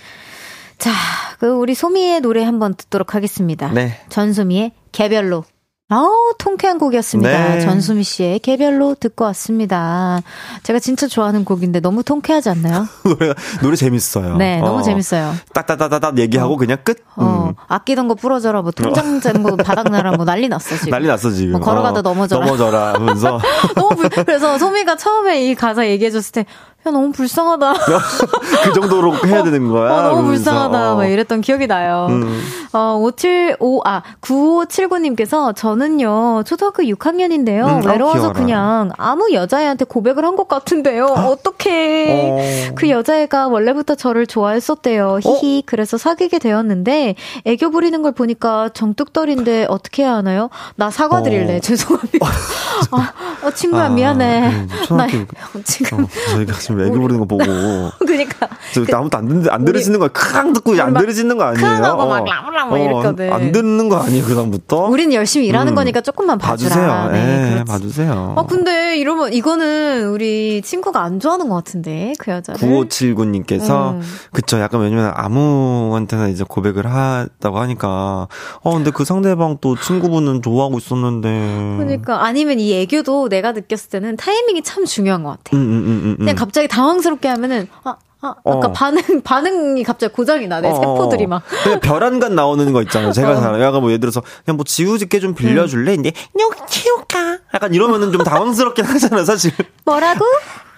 자, 그 우리 소미의 노래 한번 듣도록 하겠습니다. 네. 전소미의 개별로. 아우, 통쾌한 곡이었습니다. 네. 전수미 씨의 개별로 듣고 왔습니다. 제가 진짜 좋아하는 곡인데 너무 통쾌하지 않나요? [LAUGHS] 노래 노래 재밌어요. 네, 너무 어, 재밌어요. 따따따따따 얘기하고 그냥 끝. 어, 음. 아끼던 거 부러져라, 뭐 통장 짜는 거 [LAUGHS] 바닥나라, 뭐 난리 났어, 지금. 난리 났어 지금. 뭐 걸어가다 어, 넘어져라. 넘어져라 하면서 [LAUGHS] 너무 불, 그래서 소미가 처음에 이 가사 얘기해줬을 때, 야, 너무 불쌍하다. [LAUGHS] 그 정도로 해야 되는 거야. 어, 너무 그러면서. 불쌍하다. 어. 막 이랬던 기억이 나요. 음. 어, 575, 아, 9579님께서 저는요, 초등학교 6학년인데요. 음, 아, 외로워서 귀여워라. 그냥 아무 여자애한테 고백을 한 것 같은데요. 어떡해. 어. 그 여자애가 원래부터 저를 좋아했었대요. 히히. 그래서 사귀게 되었는데, 애교 부리는 걸 보니까 정뚝떨인데 어떻게 해야 하나요? 나 사과드릴래. 어. 죄송합니다. [LAUGHS] 아, 어, 친구야, 아, 미안해. 그 초등학교- [LAUGHS] 나 지금, 어, 저희가 지금 애교 부르는 거 보고 [LAUGHS] 그니까. 저 아무도 안, 듣, 안 들으시는 거야. 크앙 듣고 안막 들으시는 거 아니에요? 크앙하고 막 어. 막 이랬거든. 안 듣는 거 아니에요, 그 다음부터? 우리는 열심히 일하는 음. 거니까 조금만 봐주라. 봐주세요. 네, 예, 그렇지. 봐주세요. 아, 근데 이러면 이거는 우리 친구가 안 좋아하는 것 같은데, 그 여자를. 9579님께서, 음. 그쵸, 약간 왜냐면 아무한테나 이제 고백을 하다고 하니까, 어, 근데 그 상대방 또 친구분은 좋아하고 있었는데. 그러니까 아니면 이 애교도 내가 느꼈을 때는 타이밍이 참 중요한 것 같아. 음, 음, 음, 음. 그냥 갑자기 당황스럽게 하면은 아, 아, 아까 어. 반응, 반응이 갑자기 고장이 나네. 세포들이 막. 그냥 별안간 나오는 거 있잖아요. 제가 어. 잘 약간 뭐 예를 들어서 그냥 뭐 지우집게 좀 빌려줄래? 음. 근데 여기 키울까? 약간 이러면은 좀 당황스럽긴 하잖아요, 사실. 뭐라고?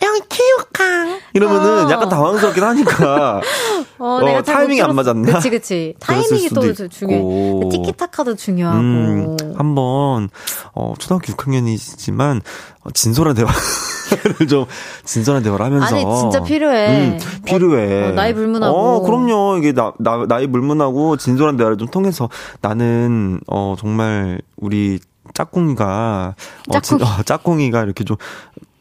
여기 키울까? 이러면은 어. 약간 당황스럽긴 하니까. [LAUGHS] 어, 어, 내가 잘 타이밍이 못 안. 맞았나? 그치, 그치. 타이밍이 또 있고. 중요해. 티키타카도 중요하고. 음, 한 번 어 초등학교 6학년이지만 어, 진솔한 대화를 [LAUGHS] 좀 진솔한 대화를 하면서 아니, 진짜 필요해. 음, 필요해. 어, 어, 나이 불문하고. 어, 그럼요. 이게 나, 나 나이 불문하고 진솔한 대화를 좀 통해서 나는 어 정말 우리 짝꿍이가 어, 진- 짝꿍이. 어, 짝꿍이가 이렇게 좀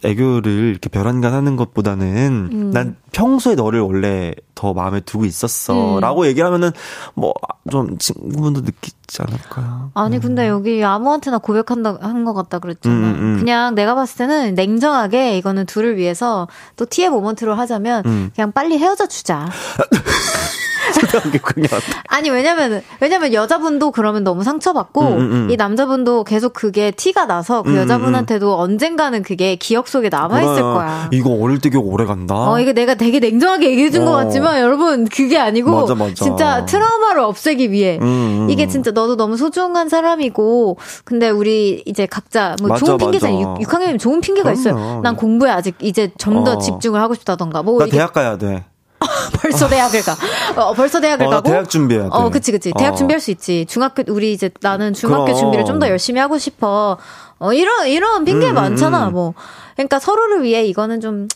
애교를 이렇게 별안간 하는 것보다는 음. 난 평소에 너를 원래 더 마음에 두고 있었어. 음. 라고 얘기를 하면은 뭐 좀 친구분도 느끼지 않을까요? 아니 근데 여기 아무한테나 고백한다 한 것 같다 그랬잖아. 음, 음, 음. 그냥 내가 봤을 때는 냉정하게 이거는 둘을 위해서 또 티의 모먼트로 하자면 음. 그냥 빨리 헤어져 주자. [LAUGHS] 초등학교 6학년. 아니 왜냐면 왜냐면 여자분도 그러면 너무 상처받고 음, 음, 음. 이 남자분도 계속 그게 티가 나서 그 음, 여자분한테도 언젠가는 그게 기억 속에 남아 있을 거야. 이거 어릴 때 기억 오래 간다. 어, 이게 내가 되게 냉정하게 얘기해 준 것 어. 같지만, 여러분, 그게 아니고, 맞아, 맞아. 진짜 트라우마를 없애기 위해, 음, 음. 이게 진짜 너도 너무 소중한 사람이고, 근데 우리 이제 각자, 뭐 맞아, 좋은 핑계잖아. 맞아. 6, 학년이면 좋은 핑계가 그럼요. 있어요. 난 공부에 아직 이제 좀더 어. 집중을 하고 싶다던가, 뭐, 나 대학 가야 돼. [LAUGHS] 벌써 대학을 가. 어, 벌써 대학을 어, 나 가고. 대학 준비해야 돼. 어, 그치, 그치. 대학 어. 준비할 수 있지. 중학교, 우리 이제 나는 중학교 그럼. 준비를 좀 더 열심히 하고 싶어. 어, 이런, 이런 핑계 음, 많잖아, 음. 뭐. 그러니까 서로를 위해 이거는 좀,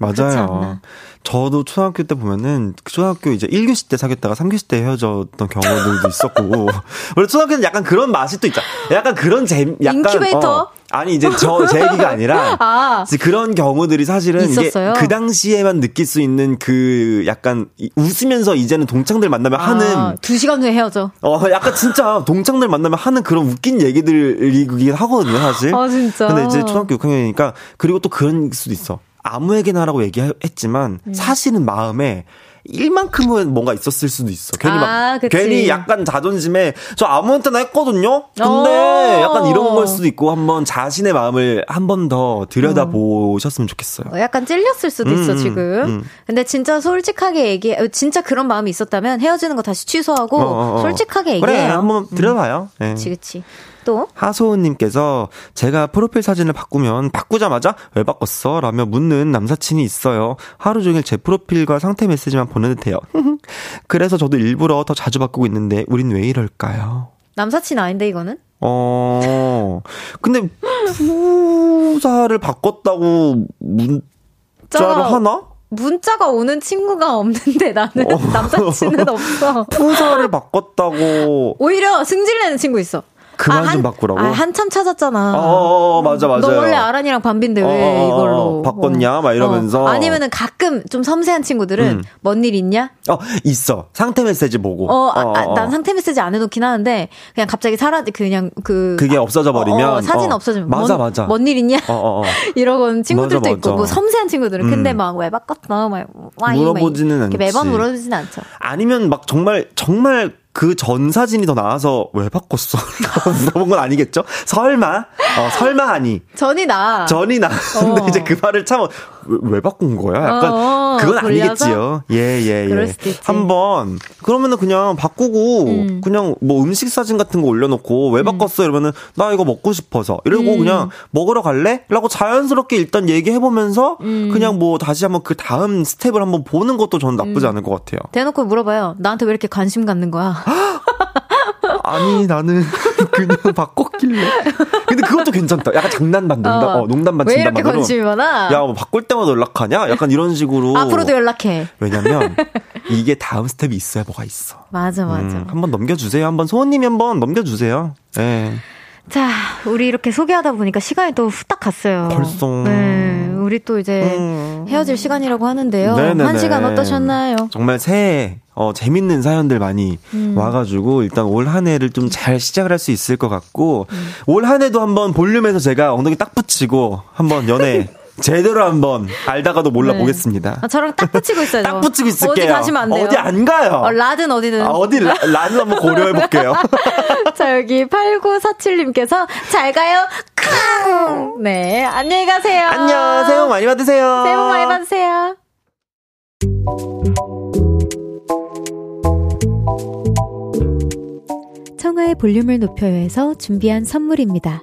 맞아요. 저도 초등학교 때 보면은 그 초등학교 이제 1교시 때 사귀었다가 3교시 때 헤어졌던 경우들도 있었고 [LAUGHS] 원래 초등학교는 약간 그런 맛이 또 있잖아. 약간 그런 재 약간 인큐베이터? 어, 아니 이제 저 제 얘기가 아니라 [LAUGHS] 아. 이제 그런 경우들이 사실은 있었어요? 이게 그 당시에만 느낄 수 있는 그 약간 이- 웃으면서 이제는 동창들 만나면 하는 아, 두 시간 후에 헤어져. 어, 약간 진짜 동창들 만나면 하는 그런 웃긴 얘기들이긴 하거든요, 사실. 아, 진짜. 근데 이제 초등학교 6학년이니까 그리고 또 그런 수도 있어. 아무에게나 하라고 얘기했지만 음. 사실은 마음에 일만큼은 뭔가 있었을 수도 있어. 괜히 아, 막 그치. 괜히 약간 자존심에 저 아무한테나 했거든요. 근데 어. 약간 이런 걸 수도 있고 한번 자신의 마음을 한 번 더 들여다 보셨으면 좋겠어요. 어, 약간 찔렸을 수도 있어, 음, 지금. 음. 근데 진짜 솔직하게 얘기해, 어, 진짜 그런 마음이 있었다면 헤어지는 거 다시 취소하고, 어, 어, 어. 솔직하게 얘기해요. 그래, 한번 들여봐요. 예. 그치, 그치. 또? 하소은님께서 제가 프로필 사진을 바꾸면 바꾸자마자 왜 바꿨어? 라며 묻는 남사친이 있어요. 하루 종일 제 프로필과 상태 메시지만 보내도 돼요. [LAUGHS] 그래서 저도 일부러 더 자주 바꾸고 있는데 우린 왜 이럴까요? 남사친 아닌데, 이거는? 어, 근데 후사를 바꿨다고 문자를 하나? 문자가 오는 친구가 없는데 나는 어. [LAUGHS] 남사친은 없어. [LAUGHS] 후사를 바꿨다고 오히려 승질내는 친구 있어. 그만 좀 한- 바꾸라고? 아, 한참 찾았잖아. 어, 어, 어, 맞아, 맞아요. 너 원래 아란이랑 반빈데 왜 어, 어, 어, 이걸로 바꿨냐? 막 이러면서. 어. 아니면은 가끔 좀 섬세한 친구들은 음. 뭔일 있냐? 어, 있어. 상태 메시지 보고. 어, 아, 어, 아, 어. 난 상태 메시지 안 해놓긴 하는데 그냥 갑자기 사라지 그냥 그 그게 없어져 버리면. 어, 어, 사진 어. 없어지면 맞아, 뭔, 맞아. 뭔 일 있냐? 어, 어, 어. [LAUGHS] 이러고는 친구들도 맞아, 있고 맞아. 뭐 섬세한 친구들은 근데 음. 막왜 바꿨어? 막 와, 이, 막 물어보지는 이렇게 않지. 매번 물어보지는 않죠. 아니면 막 정말, 정말 그 전 사진이 더 나아서 왜 바꿨어? [LAUGHS] 물어본 건 아니겠죠? 설마? 어, 설마 아니. 전이 나. 전이 나. 근데 어. 이제 그 말을 참, 왜, 왜 바꾼 거야? 약간, 어, 그건 돌려서? 아니겠지요. 예, 예, 예. 한번, 그러면은 그냥 바꾸고, 음. 그냥 뭐 음식 사진 같은 거 올려놓고, 왜 바꿨어? 이러면은, 나 이거 먹고 싶어서. 이러고 음. 그냥, 먹으러 갈래? 라고 자연스럽게 일단 얘기해보면서, 음. 그냥 뭐 다시 한번 그 다음 스텝을 한번 보는 것도 저는 나쁘지 음. 않을 것 같아요. 대놓고 물어봐요. 나한테 왜 이렇게 관심 갖는 거야? [LAUGHS] 아니, 나는 [LAUGHS] 그냥 바꿨길래. 근데 그것도 괜찮다. 약간 장난 반, 농담, 어, 농담반, 왜 이렇게. 관심이 많아? 야, 뭐 바꿀 때마다 연락하냐? 약간 이런 식으로. 앞으로도 연락해. 왜냐면 이게 다음 스텝이 있어야 뭐가 있어. 맞아, 맞아. 음, 한번 넘겨주세요. 한번 소원님이 한번 넘겨주세요. 네. 자, 우리 이렇게 소개하다 보니까 시간이 또 후딱 갔어요. 벌써. 네, 우리 또 이제 음. 헤어질 시간이라고 하는데요. 네네네. 한 시간 어떠셨나요? 정말 새해 어, 재밌는 사연들 많이 음. 와가지고 일단 올 한 해를 좀 잘 시작을 할 수 있을 것 같고 음. 올한 해도 한번 볼륨에서 제가 엉덩이 딱 붙이고 한번 연애 [LAUGHS] 제대로 한번 알다가도 몰라 네. 보겠습니다. 아, 저랑 딱 붙이고 있어요. 딱 붙이고 있을게요. 어디 가시면 안 돼요. 어디 안 가요. 어, 라든 어디든. 아, 어디 라, 라는 한번 고려해 볼게요. [LAUGHS] 자, 여기 8947님께서 잘 가요. 캉! 네, 안녕히 가세요. 안녕. 새해 복 많이 받으세요. 새해 복 많이 받으세요. 청하의 볼륨을 높여요에서 준비한 선물입니다.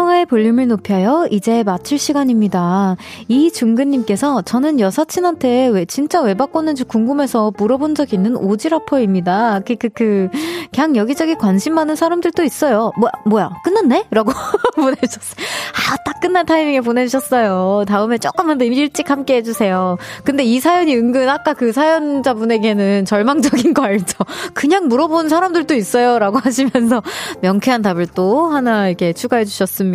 청하의 볼륨을 높여요. 이제 마칠 시간입니다. 이중근님께서 저는 여사친한테 왜 진짜 왜 바꿨는지 궁금해서 물어본 적 있는 오지라퍼입니다. 크크크. 그냥 여기저기 관심 많은 사람들도 있어요. 뭐야, 뭐야, 끝났네? 라고 [LAUGHS] 보내주셨어요. 아, 딱 끝난 타이밍에 보내주셨어요. 다음에 조금만 더 일찍 함께 해주세요. 근데 이 사연이 은근 아까 그 사연자분에게는 절망적인 거 알죠? 그냥 물어본 사람들도 있어요. 라고 하시면서 명쾌한 답을 또 하나 이렇게 추가해 주셨습니다.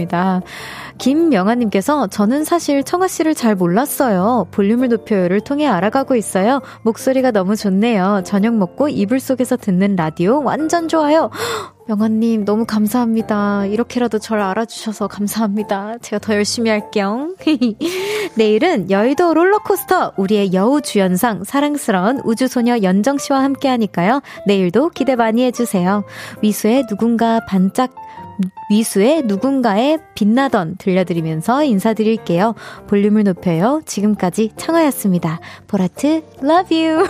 김명아님께서 저는 사실 청아 씨를 잘 몰랐어요. 볼륨을 높여요를 통해 알아가고 있어요. 목소리가 너무 좋네요. 저녁 먹고 이불 속에서 듣는 라디오 완전 좋아요. [GASPS] 명아님 너무 감사합니다. 이렇게라도 절 알아주셔서 감사합니다. 제가 더 열심히 할게요. [LAUGHS] 내일은 여의도 롤러코스터 우리의 여우 주연상 사랑스러운 우주소녀 연정 씨와 함께 하니까요. 내일도 기대 많이 해주세요. 위수의 누군가 반짝 위수의 누군가의 빛나던 들려드리면서 인사드릴게요. 볼륨을 높여요. 지금까지 청하였습니다. 보라트, love you!